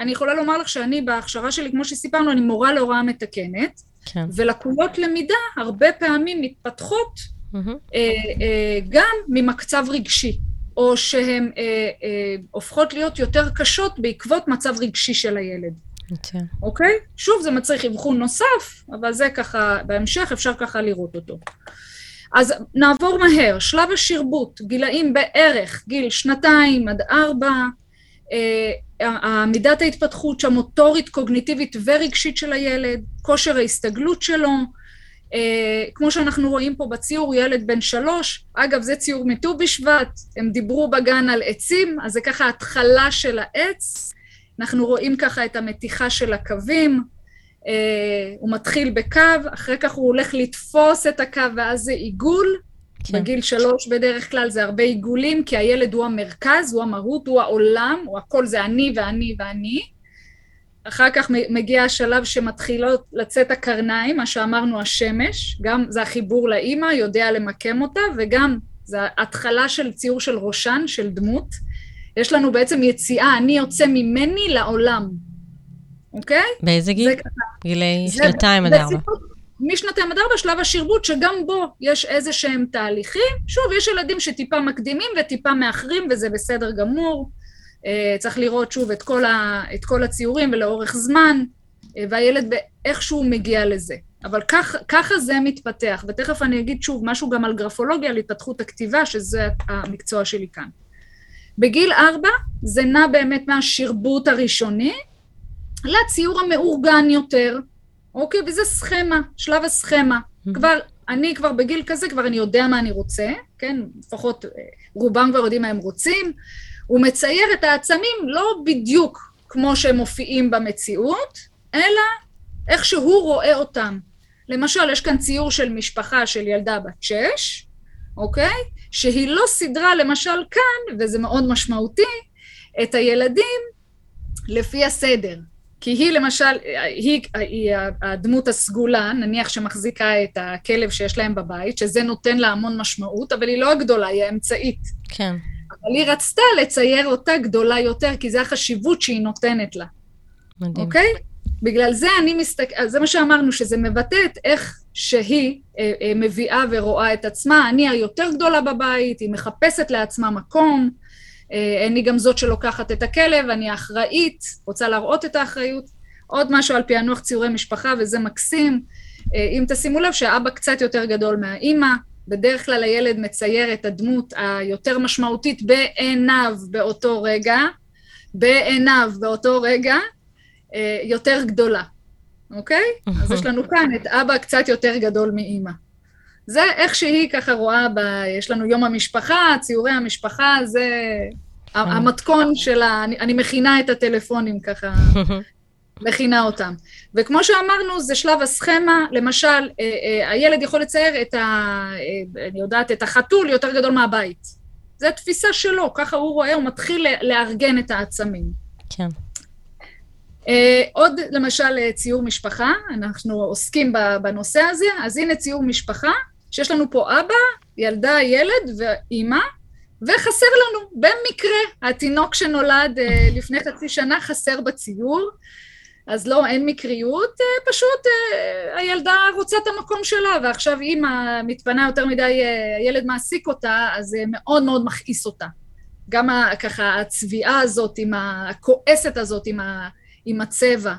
אני יכולה לומר לך שאני בהכשרה שלי, כמו שסיפרנו, אני מורה להוראה מתקנת, כן. ולקויות למידה הרבה פעמים מתפתחות מהמם. אה, אה, גם ממקצב רגשי, או שהן אה, אה, הופכות להיות יותר קשות בעקבות מצב רגשי של הילד, מצוין. אוקיי? שוב, זה מצריך אבחון נוסף, אבל זה ככה, בהמשך אפשר ככה לראות אותו. אז נעבור מהר, שלב השרבוט, גילאים בערך, גיל שנתיים עד ארבע, אה, מידת ההתפתחות המוטורית, קוגניטיבית ורגשית של הילד, כושר ההסתגלות שלו, אה, כמו שאנחנו רואים פה בציור, ילד בן שלוש, אגב זה ציור מט"ו בשבט, הם דיברו בגן על עצים, אז זה ככה התחלה של העץ, אנחנו רואים ככה את המתיחה של הקווים, הוא מתחיל בקו, אחרי כך הוא הולך לתפוס את הקו ואז זה עיגול, כן. בגיל שלוש בדרך כלל זה הרבה עיגולים, כי הילד הוא המרכז, הוא המהות, הוא העולם, הוא הכל זה אני ואני ואני. אחר כך מגיע השלב שמתחילות לצאת הקרניים, מה שאמרנו השמש, גם זה החיבור לאימא, יודע למקם אותה, וגם זה התחלה של ציור של ראשן, של דמות. יש לנו בעצם יציאה, אני יוצא ממני לעולם, אוקיי? באיזה גיל? זה ככה. גילי זה שנתיים עד ארבע. משנתיים עד ארבע, שלב השרבוט, שגם בו יש איזה שהם תהליכים. שוב, יש ילדים שטיפה מקדימים וטיפה מאחרים, וזה בסדר גמור. אה, צריך לראות שוב את כל, ה, את כל הציורים ולאורך זמן, אה, והילד איכשהו מגיע לזה. אבל כך, ככה זה מתפתח, ותכף אני אגיד שוב משהו גם על גרפולוגיה, על התפתחות הכתיבה, שזה המקצוע שלי כאן. בגיל ארבע זה נע באמת מהשרבוט הראשוני לציור המאורגן יותר, אוקיי? וזה סכמה, שלב הסכמה. כבר, אני כבר בגיל כזה, כבר אני יודע מה אני רוצה, כן? לפחות אה, רובם כבר יודעים מה הם רוצים. הוא מצייר את העצמים לא בדיוק כמו שהם מופיעים במציאות, אלא איך שהוא רואה אותם. למשל, יש כאן ציור של משפחה של ילדה בת שש, אוקיי? שהיא לא סידרה, למשל כאן, וזה מאוד משמעותי, את הילדים לפי הסדר. כי היא למשל, היא, היא הדמות הסגולה, נניח שמחזיקה את הכלב שיש להם בבית, שזה נותן לה המון משמעות, אבל היא לא הגדולה, היא האמצעית. כן. אבל היא רצתה לצייר אותה גדולה יותר, כי זה החשיבות שהיא נותנת לה, מדהים. אוקיי? בגלל זה אני מסתכל, זה מה שאמרנו, שזה מבטא את איך שהיא אה, אה, מביאה ורואה את עצמה. אני היותר גדולה בבית, היא מחפשת לעצמה מקום, אני גם זאת שלוקחת את הכלב, אני האחראית, רוצה להראות את האחריות. עוד משהו על פענוח ציורי משפחה, וזה מקסים. אה, אם תשימו לב שהאבא קצת יותר גדול מהאימא, בדרך כלל הילד מצייר את הדמות היותר משמעותית בעיניו באותו רגע, בעיניו באותו רגע, אה, יותר גדולה, אוקיי? אז יש לנו כאן את אבא קצת יותר גדול מאימא. זה איך שהיא ככה רואה, ב... יש לנו יום המשפחה, ציורי המשפחה, זה המתכון של ה... אני, אני מכינה את הטלפונים ככה, מכינה אותם. וכמו שאמרנו, זה שלב הסכמה, למשל, אה, אה, הילד יכול לצייר את ה... אה, אני יודעת, את החתול יותר גדול מהבית. זו תפיסה שלו, ככה הוא רואה, הוא מתחיל לארגן את העצמים. כן. Uh, עוד למשל אה, ציור משפחה, אנחנו עוסקים בנושא הזה, אז הנה ציור משפחה, שיש לנו פה אבא, ילדה, ילד ואימא, וחסר לנו, במקרה, התינוק שנולד uh, לפני חצי שנה חסר בציור, אז לא, אין מקריות, uh, פשוט uh, הילדה רוצה את המקום שלה, ועכשיו אימא מתפנה יותר מדי, uh, הילד מעסיק אותה, אז זה מאוד מאוד מכעיס אותה. גם ה, ככה הצביעה הזאת, עם הכועסת הזאת, עם ה... עם הצבע.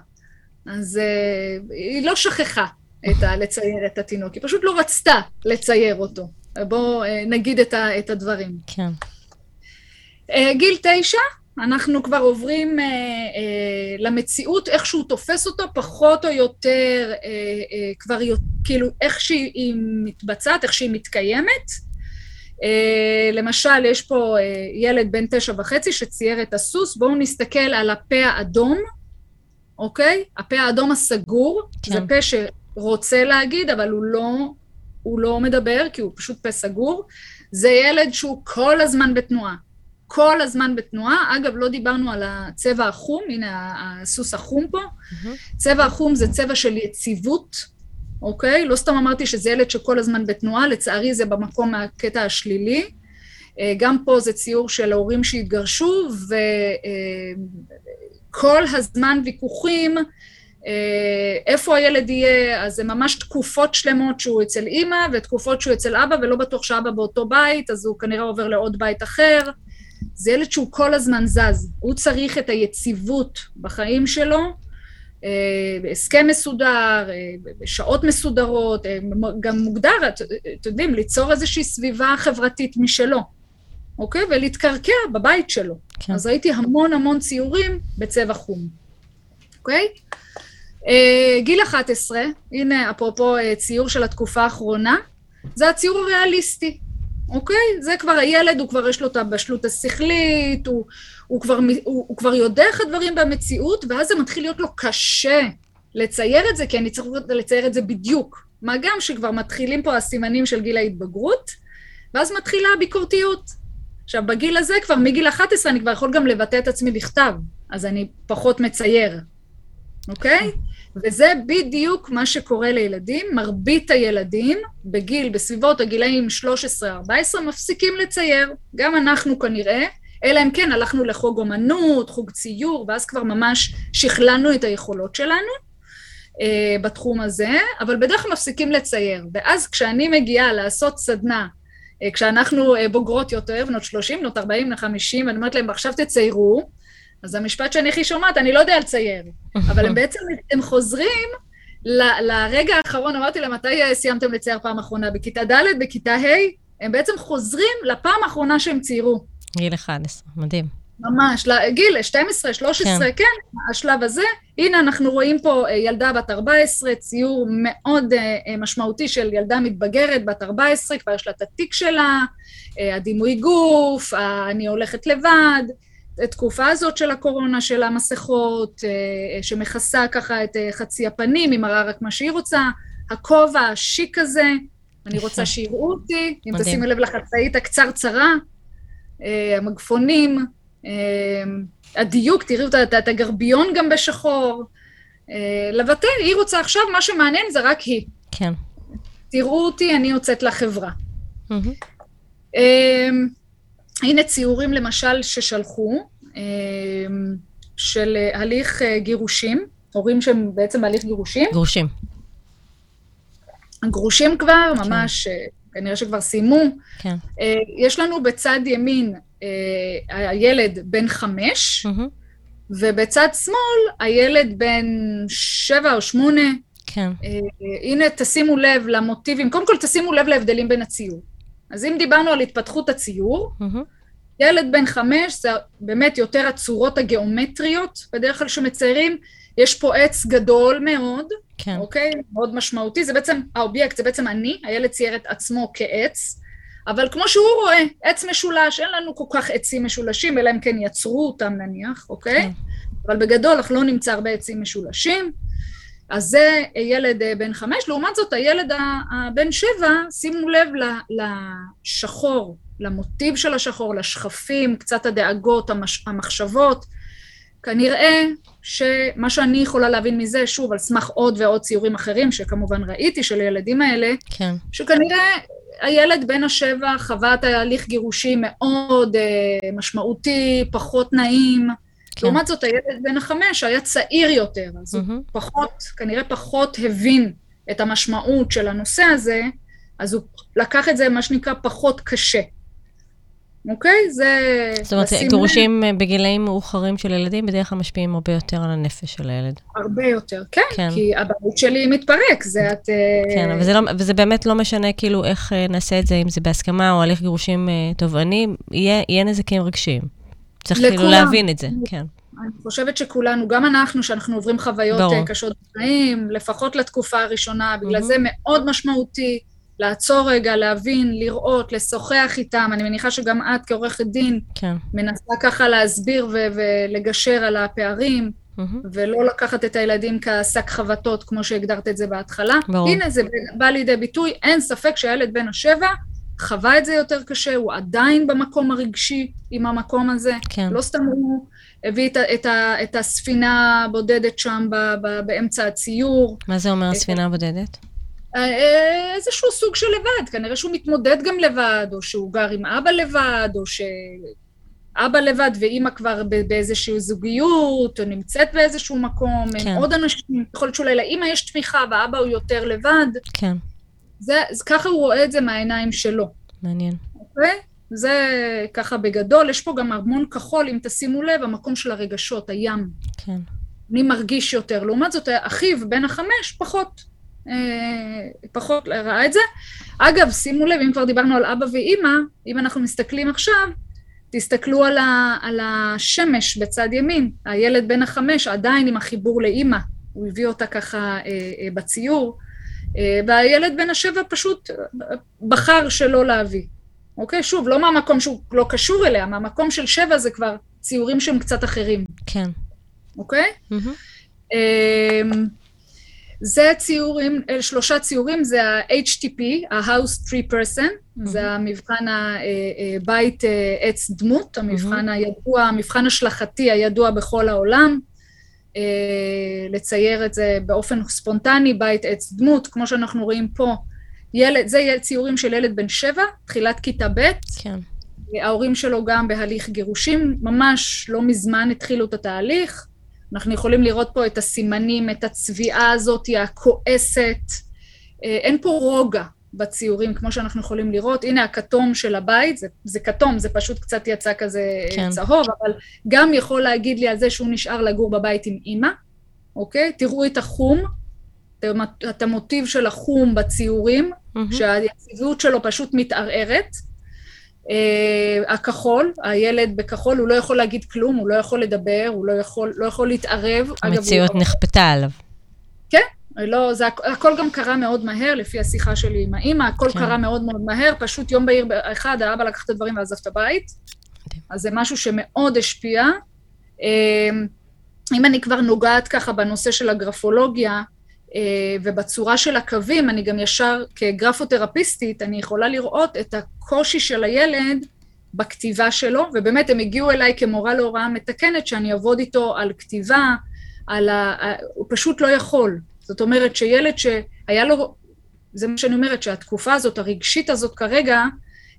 אז uh, היא לא שכחה את ה, לצייר את התינוק, היא פשוט לא רצתה לצייר אותו. בואו uh, נגיד את, ה, את הדברים. כן. Uh, גיל תשע, אנחנו כבר עוברים uh, למציאות, איך שהוא תופס אותו, פחות או יותר, כבר כאילו איך שהיא מתבצעת, איך שהיא מתקיימת. Uh, למשל, יש פה uh, ילד בן תשע וחצי שצייר את הסוס, בואו נסתכל על הפה האדום. אוקיי? הפה האדום הסגור, כן. זה פה שרוצה להגיד, אבל הוא לא, הוא לא מדבר, כי הוא פשוט פה סגור. זה ילד שהוא כל הזמן בתנועה. כל הזמן בתנועה. אגב, לא דיברנו על הצבע החום, הנה הסוס החום פה. צבע החום זה צבע של יציבות, אוקיי? לא סתם אמרתי שזה ילד שכל הזמן בתנועה, לצערי זה במקום מהקטע השלילי. אה, גם פה זה ציור של ההורים שהתגרשו, וכל הזמן ויכוחים אה, איפה הילד יהיה, אז זה ממש תקופות שלמות שהוא אצל אימא ותקופות שהוא אצל אבא ולא בטוח שאבא באותו בית, אז הוא כנראה עובר לעוד בית אחר. זה ילד שהוא כל הזמן זז, הוא צריך את היציבות בחיים שלו, אה, הסכם מסודר, אה, שעות מסודרות, גם מוגדר, אתם יודעים, ליצור איזושהי סביבה חברתית משלו, אוקיי? ולהתקרקע בבית שלו. כן. אז ראיתי המון המון ציורים בצבע חום, אוקיי? אה, גיל 11, הנה אפרופו אה, ציור של התקופה האחרונה, זה הציור הריאליסטי, אוקיי? זה כבר הילד, הוא כבר יש לו את הבשלות השכלית, הוא, הוא, כבר, הוא, הוא כבר יודע איך הדברים במציאות, ואז זה מתחיל להיות לו קשה לצייר את זה, כי אני צריך לצייר את זה בדיוק. מה גם שכבר מתחילים פה הסימנים של גיל ההתבגרות, ואז מתחילה הביקורתיות. עכשיו, בגיל הזה כבר, מגיל 11, אני כבר יכול גם לבטא את עצמי בכתב, אז אני פחות מצייר, אוקיי? וזה בדיוק מה שקורה לילדים. מרבית הילדים בגיל, בסביבות הגילאים 13-14, מפסיקים לצייר. גם אנחנו כנראה, אלא אם כן הלכנו לחוג אומנות, חוג ציור, ואז כבר ממש שכללנו את היכולות שלנו אה, בתחום הזה, אבל בדרך כלל מפסיקים לצייר. ואז כשאני מגיעה לעשות סדנה, אה, כשאנחנו אה, בוגרות יותר, בנות 30, בנות 40, בנות 50, אני אומרת להם, עכשיו תציירו, אז המשפט שאני הכי שומעת, אני לא יודע לצייר. אבל הם בעצם, הם חוזרים ל, לרגע האחרון, אמרתי להם, מתי אה, סיימתם לצייר פעם אחרונה? בכיתה ד', בכיתה ה', הם בעצם חוזרים לפעם האחרונה שהם ציירו. גיל 11, מדהים. ממש, גיל 12, 13, כן. כן, השלב הזה. הנה, אנחנו רואים פה אה, ילדה בת 14, ציור מאוד uh, משמעותי של ילדה מתבגרת, בת 14, כבר יש לה את התיק שלה, הדימוי גוף, אני הולכת לבד. התקופה הזאת של הקורונה, של המסכות, אה, שמכסה ככה את אה, חצי הפנים, היא מראה רק מה שהיא רוצה, הכובע השיק הזה, אני רוצה שיראו אותי, אם תשימי לב לחצאית הקצרצרה, אה, המגפונים, הדיוק, תראו את הגרביון גם בשחור, לבטא, היא רוצה עכשיו, מה שמעניין זה רק היא. כן. תראו אותי, אני יוצאת לחברה. הנה ציורים למשל ששלחו, אמ, של הליך אה, גירושים, הורים שהם בעצם בהליך גירושים. גרושים. גרושים כבר, כן. ממש, אה, כנראה שכבר סיימו. כן. אה, יש לנו בצד ימין הילד בן חמש, mm-hmm. ובצד שמאל הילד בן שבע או שמונה. כן. הנה, תשימו לב למוטיבים, קודם כל תשימו לב להבדלים בין הציור. אז אם דיברנו על התפתחות הציור, mm-hmm. ילד בן חמש זה באמת יותר הצורות הגיאומטריות, בדרך כלל שמציירים, יש פה עץ גדול מאוד, כן. אוקיי? מאוד משמעותי, זה בעצם, האובייקט זה בעצם אני, הילד צייר את עצמו כעץ, אבל כמו שהוא רואה, עץ משולש, אין לנו כל כך עצים משולשים, אלא אם כן יצרו אותם נניח, אוקיי? כן. אבל בגדול אנחנו לא נמצא הרבה עצים משולשים. אז זה ילד אה, בן חמש, לעומת זאת הילד הבן שבע, שימו לב לשחור, למוטיב של השחור, לשכפים, קצת הדאגות, המחשבות. כנראה שמה שאני יכולה להבין מזה, שוב, על סמך עוד ועוד ציורים אחרים, שכמובן ראיתי של הילדים האלה, כן. שכנראה הילד בן השבע חווה את ההליך גירושים מאוד אה, משמעותי, פחות נעים, כן. לעומת זאת, הילד בן החמש היה צעיר יותר, אז mm-hmm. הוא פחות, כנראה פחות הבין את המשמעות של הנושא הזה, אז הוא לקח את זה, מה שנקרא, פחות קשה. אוקיי? זה... זאת אומרת, גירושים בגילאים מאוחרים של ילדים בדרך כלל משפיעים הרבה יותר על הנפש של הילד. הרבה יותר, כן, כן. כי הבעלות שלי מתפרק, זה את... אה, כן, וזה, לא, וזה באמת לא משנה כאילו איך אה, נעשה את זה, אם זה בהסכמה או הליך גירושים אה, תובעני, יהיה, יהיה נזקים רגשיים. צריך כאילו להבין את זה, כן. אני חושבת שכולנו, גם אנחנו, שאנחנו עוברים חוויות ברור. אה, קשות בחיים, לפחות לתקופה הראשונה, בגלל mm-hmm. זה מאוד משמעותי לעצור רגע, להבין, לראות, לשוחח איתם. אני מניחה שגם את כעורכת דין, כן. מנסה ככה להסביר ו- ולגשר על הפערים, mm-hmm. ולא לקחת את הילדים כשק חבטות, כמו שהגדרת את זה בהתחלה. ברור. הנה, זה בא לידי ביטוי, אין ספק שהילד בן השבע חווה את זה יותר קשה, הוא עדיין במקום הרגשי עם המקום הזה. כן. לא סתם הוא הביא את, את, ה- את הספינה הבודדת שם ב, ב, באמצע הציור. מה זה אומר ספינה בודדת? אה, איזשהו סוג של לבד, כנראה שהוא מתמודד גם לבד, או שהוא גר עם אבא לבד, או שאבא לבד ואימא כבר באיזושהי זוגיות, או נמצאת באיזשהו מקום, כן. עוד אנשים, יכול להיות שאולי לאימא יש תמיכה ואבא הוא יותר לבד, כן, זה, ככה הוא רואה את זה מהעיניים שלו, מעניין. אוקיי? זה ככה בגדול, יש פה גם המון כחול, אם תשימו לב, המקום של הרגשות, הים. כן. אני מרגיש יותר. לעומת זאת, אחיו, בן החמש, פחות, אה, פחות ראה את זה. אגב, שימו לב, אם כבר דיברנו על אבא ואימא, אם אנחנו מסתכלים עכשיו, תסתכלו על, ה, על השמש בצד ימין. הילד בן החמש עדיין עם החיבור לאימא, הוא הביא אותה ככה אה, אה, בציור, והילד בן השבע פשוט אה, בחר שלא להביא. אוקיי? שוב, לא מהמקום שהוא לא קשור אליה, מהמקום של שבע זה כבר ציורים שהם קצת אחרים, כן. אוקיי? אמ, זה ציורים, אלה שלושה ציורים, זה ה-HTP, ה-House Tree Person, זה המבחן הבית עץ דמות, המבחן הידוע, המבחן השלכתי הידוע בכל העולם, אה, לצייר את זה באופן ספונטני, בית עץ דמות, כמו שאנחנו רואים פה, ילד, זה ציורים של ילד בן שבע, תחילת כיתה ב', כן. ההורים שלו גם בהליך גירושים, ממש לא מזמן התחילו את התהליך. אנחנו יכולים לראות פה את הסימנים, את הצביעה הזאת, הכועסת. אה, אין פה רוגע בציורים, כמו שאנחנו יכולים לראות. הנה הכתום של הבית, זה, זה כתום, זה פשוט קצת יצא כזה כן. כן. צהוב, אבל גם יכול להגיד לי על זה שהוא נשאר לגור בבית עם אימא, אוקיי? תראו את החום, את- המוטיב של החום בציורים, מהמם. שהיציבות שלו פשוט מתערערת. Uh, הכחול, הילד בכחול, הוא לא יכול להגיד כלום, הוא לא יכול לדבר, הוא לא יכול, לא יכול להתערב. אגב, המציאות הוא, נכפתה עליו. לא, זה, הכ- הכל גם קרה מאוד מהר, לפי השיחה שלי עם האימא, הכל כן. קרה מאוד מאוד מהר, פשוט יום בהיר אחד האבא לקח את הדברים ועזב את הבית. מדהים. אז זה משהו שמאוד השפיע. אמ, אם אני כבר נוגעת ככה בנושא של הגרפולוגיה אה, ובצורה של הקווים, אני גם ישר כגרפותרפיסטית, אני יכולה לראות את הקושי של הילד בכתיבה שלו, ובאמת הם הגיעו אליי כמורה להוראה מתקנת, שאני אעבוד איתו על כתיבה, על. ה- הוא פשוט לא יכול. זאת אומרת שילד שהיה לו, זה מה שאני אומרת, שהתקופה הזאת, הרגשית הזאת כרגע,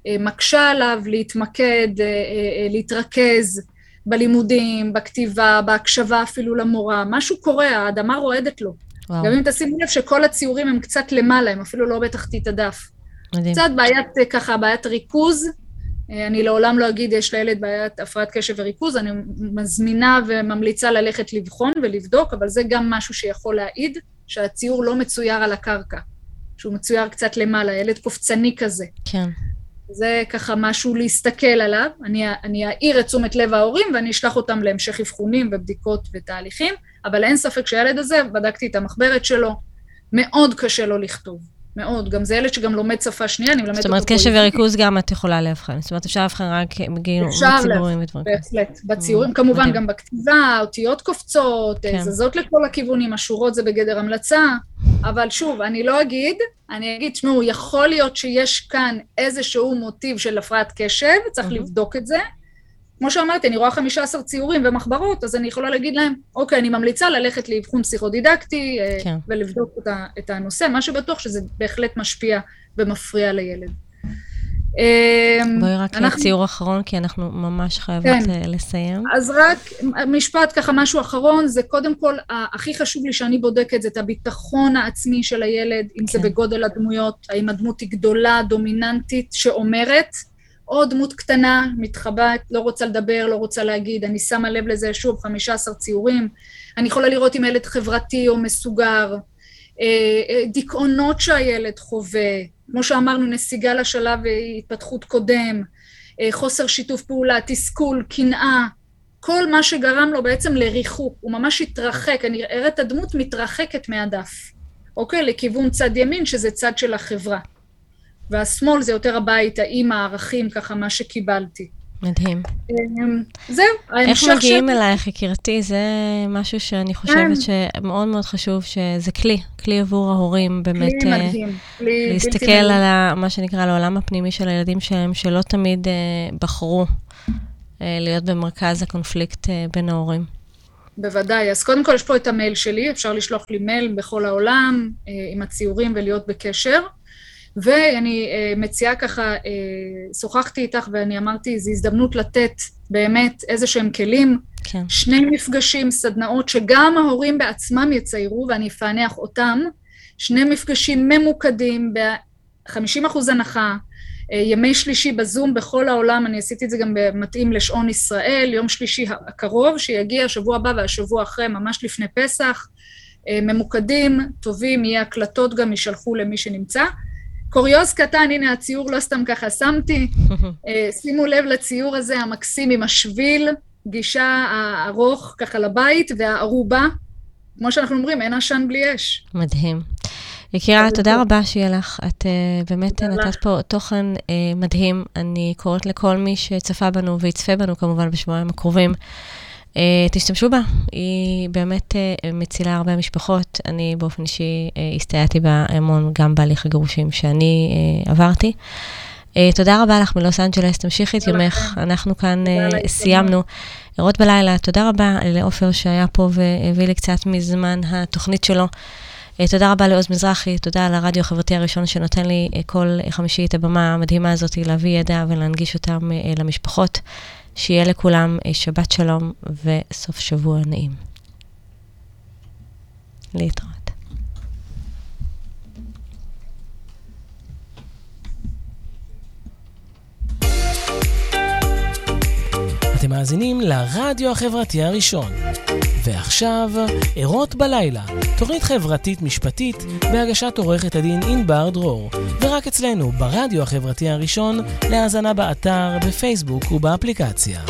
אה, מקשה עליו להתמקד, אה, אה, להתרכז בלימודים, בכתיבה, בהקשבה אפילו למורה. משהו קורה, האדמה רועדת לו. וואו, גם אם תשימו לב שכל הציורים הם קצת למעלה, הם אפילו לא בתחתית הדף. מדהים. קצת בעיית, ככה, בעיית ריכוז. אני לעולם לא אגיד, יש לילד בעיית הפרעת קשב וריכוז, אני מזמינה וממליצה ללכת לבחון ולבדוק, אבל זה גם משהו שיכול להעיד שהציור לא מצויר על הקרקע, שהוא מצויר קצת למעלה, ילד קופצני כזה. כן. זה ככה משהו להסתכל עליו. אני, אני אעיר את תשומת לב ההורים ואני אשלח אותם להמשך אבחונים ובדיקות ותהליכים, אבל אין ספק שהילד הזה, בדקתי את המחברת שלו, מאוד קשה לו לכתוב. מאוד. גם זה ילד שגם לומד שפה שנייה, אני מלמדת זאת אותו אומרת, פה קשב. וריכוז גם את יכולה לאבחן. זאת אומרת, אפשר לאבחן רק בגיל אפשר ציבורים ודברים כאלה. בהחלט. בציורים, Mm, כמובן. גם בכתיבה, האותיות קופצות, כן. כן. זזות לכל הכיוונים, השורות זה בגדר המלצה, אבל שוב, אני לא אגיד, אני אגיד, תשמעו, יכול להיות שיש כאן איזשהו מוטיב של הפרעת קשב, צריך. לבדוק את זה. כמו שאמרתי, אני רואה 15 ציורים ומחברות, אז אני יכולה להגיד להם, אוקיי, אני ממליצה ללכת לאבחון פסיכודידקטי אה, כן. ולבדוק את ה- את הנושא, מה שבטוח שזה בהחלט משפיע ומפריע לילד. אמ, בואי רק אנחנו- ציור אחרון, כי אנחנו ממש חייבות כן. אה, לסיים. אז רק משפט ככה, משהו אחרון, זה קודם כל, הכי חשוב לי שאני בודקת זה את הביטחון העצמי של הילד, אם זה כן. בגודל הדמויות, האם הדמות היא גדולה, דומיננטית, שאומרת, או דמות קטנה, מתחבאת, לא רוצה לדבר, לא רוצה להגיד, אני שמה לב לזה, שוב, 15 ציורים. אני יכולה לראות אם הילד חברתי או מסוגר, אה, אה, דיכאונות שהילד חווה, כמו שאמרנו, נסיגה לשלב התפתחות קודם, אה, חוסר שיתוף פעולה, תסכול, קנאה, כל מה שגרם לו בעצם לריחוק, הוא ממש התרחק, אני אראה את הדמות מתרחקת מהדף, אוקיי? לכיוון צד ימין, שזה צד של החברה. והשמאל זה יותר הבית, האימא, הערכים, ככה מה שקיבלתי. מדהים. אמ, זהו, איך ההמשך מגיעים של- אלייך, יקירתי? זה משהו שאני חושבת שמאוד מאוד חשוב, שזה כלי, כלי עבור ההורים, באמת כלי אה, מדהים, להסתכל. על ה- מה שנקרא, על העולם הפנימי של הילדים שלהם, שלא תמיד אה, בחרו אה, להיות במרכז הקונפליקט בין ההורים. בוודאי. אז קודם כל יש פה את המייל שלי, אפשר לשלוח לי מייל בכל העולם עם הציורים ולהיות בקשר. ואני אה, מציעה ככה, אה, שוחחתי איתך ואני אמרתי, זו הזדמנות לתת באמת איזה שהם כלים, כן, שני מפגשים, סדנאות, שגם ההורים בעצמם יציירו ואני אפענח אותם, שני מפגשים ממוקדים ב-50% הנחה, אה, ימי שלישי בזום בכל העולם, אני עשיתי את זה גם מתאים לשעון ישראל, יום שלישי הקרוב, שיגיע השבוע הבא והשבוע אחרי, ממש לפני פסח, ממוקדים, טובים, יהיה הקלטות גם, יישלחו למי שנמצא. קוריוז קטן, הנה הציור, לא סתם ככה שמתי. אה, שימו לב לציור הזה המקסים עם השביל, גישה הארוך ככה לבית, והערובה. כמו שאנחנו אומרים, אין עשן בלי אש. מדהים. יקירה, תודה. רבה שיהיה לך. את uh, באמת נתת. פה תוכן uh, מדהים. אני קוראת לכל מי שצפה בנו ויצפה בנו כמובן בשבועיים הקרובים. Uh, תשתמשו בה, היא באמת uh, מצילה הרבה משפחות. אני באופן אישי uh, הסתייעתי בה המון גם בהליך הגירושים שאני עברתי. תודה רבה לך מלוס אנג'לס, תמשיכי את יומך. אנחנו כאן. סיימנו. ערות בלילה, תודה רבה לעופר שהיה פה והביא לי קצת מזמן התוכנית שלו. אה, תודה רבה לעוז מזרחי, תודה על הרדיו החברתי הראשון שנותן לי אה, כל חמישי את הבמה המדהימה הזאת להביא ידע ולהנגיש אותם אה, למשפחות. שיהיה לכולם אה, שבת שלום וסוף שבוע נעים. להתראות. אתם מאזינים לרדיו החברתי הראשון. ועכשיו, ערות בלילה, תוכנית חברתית משפטית בהגשת עורכת הדין ענבר דרור, ורק אצלנו ברדיו החברתי הראשון, להאזנה באתר, בפייסבוק ובאפליקציה.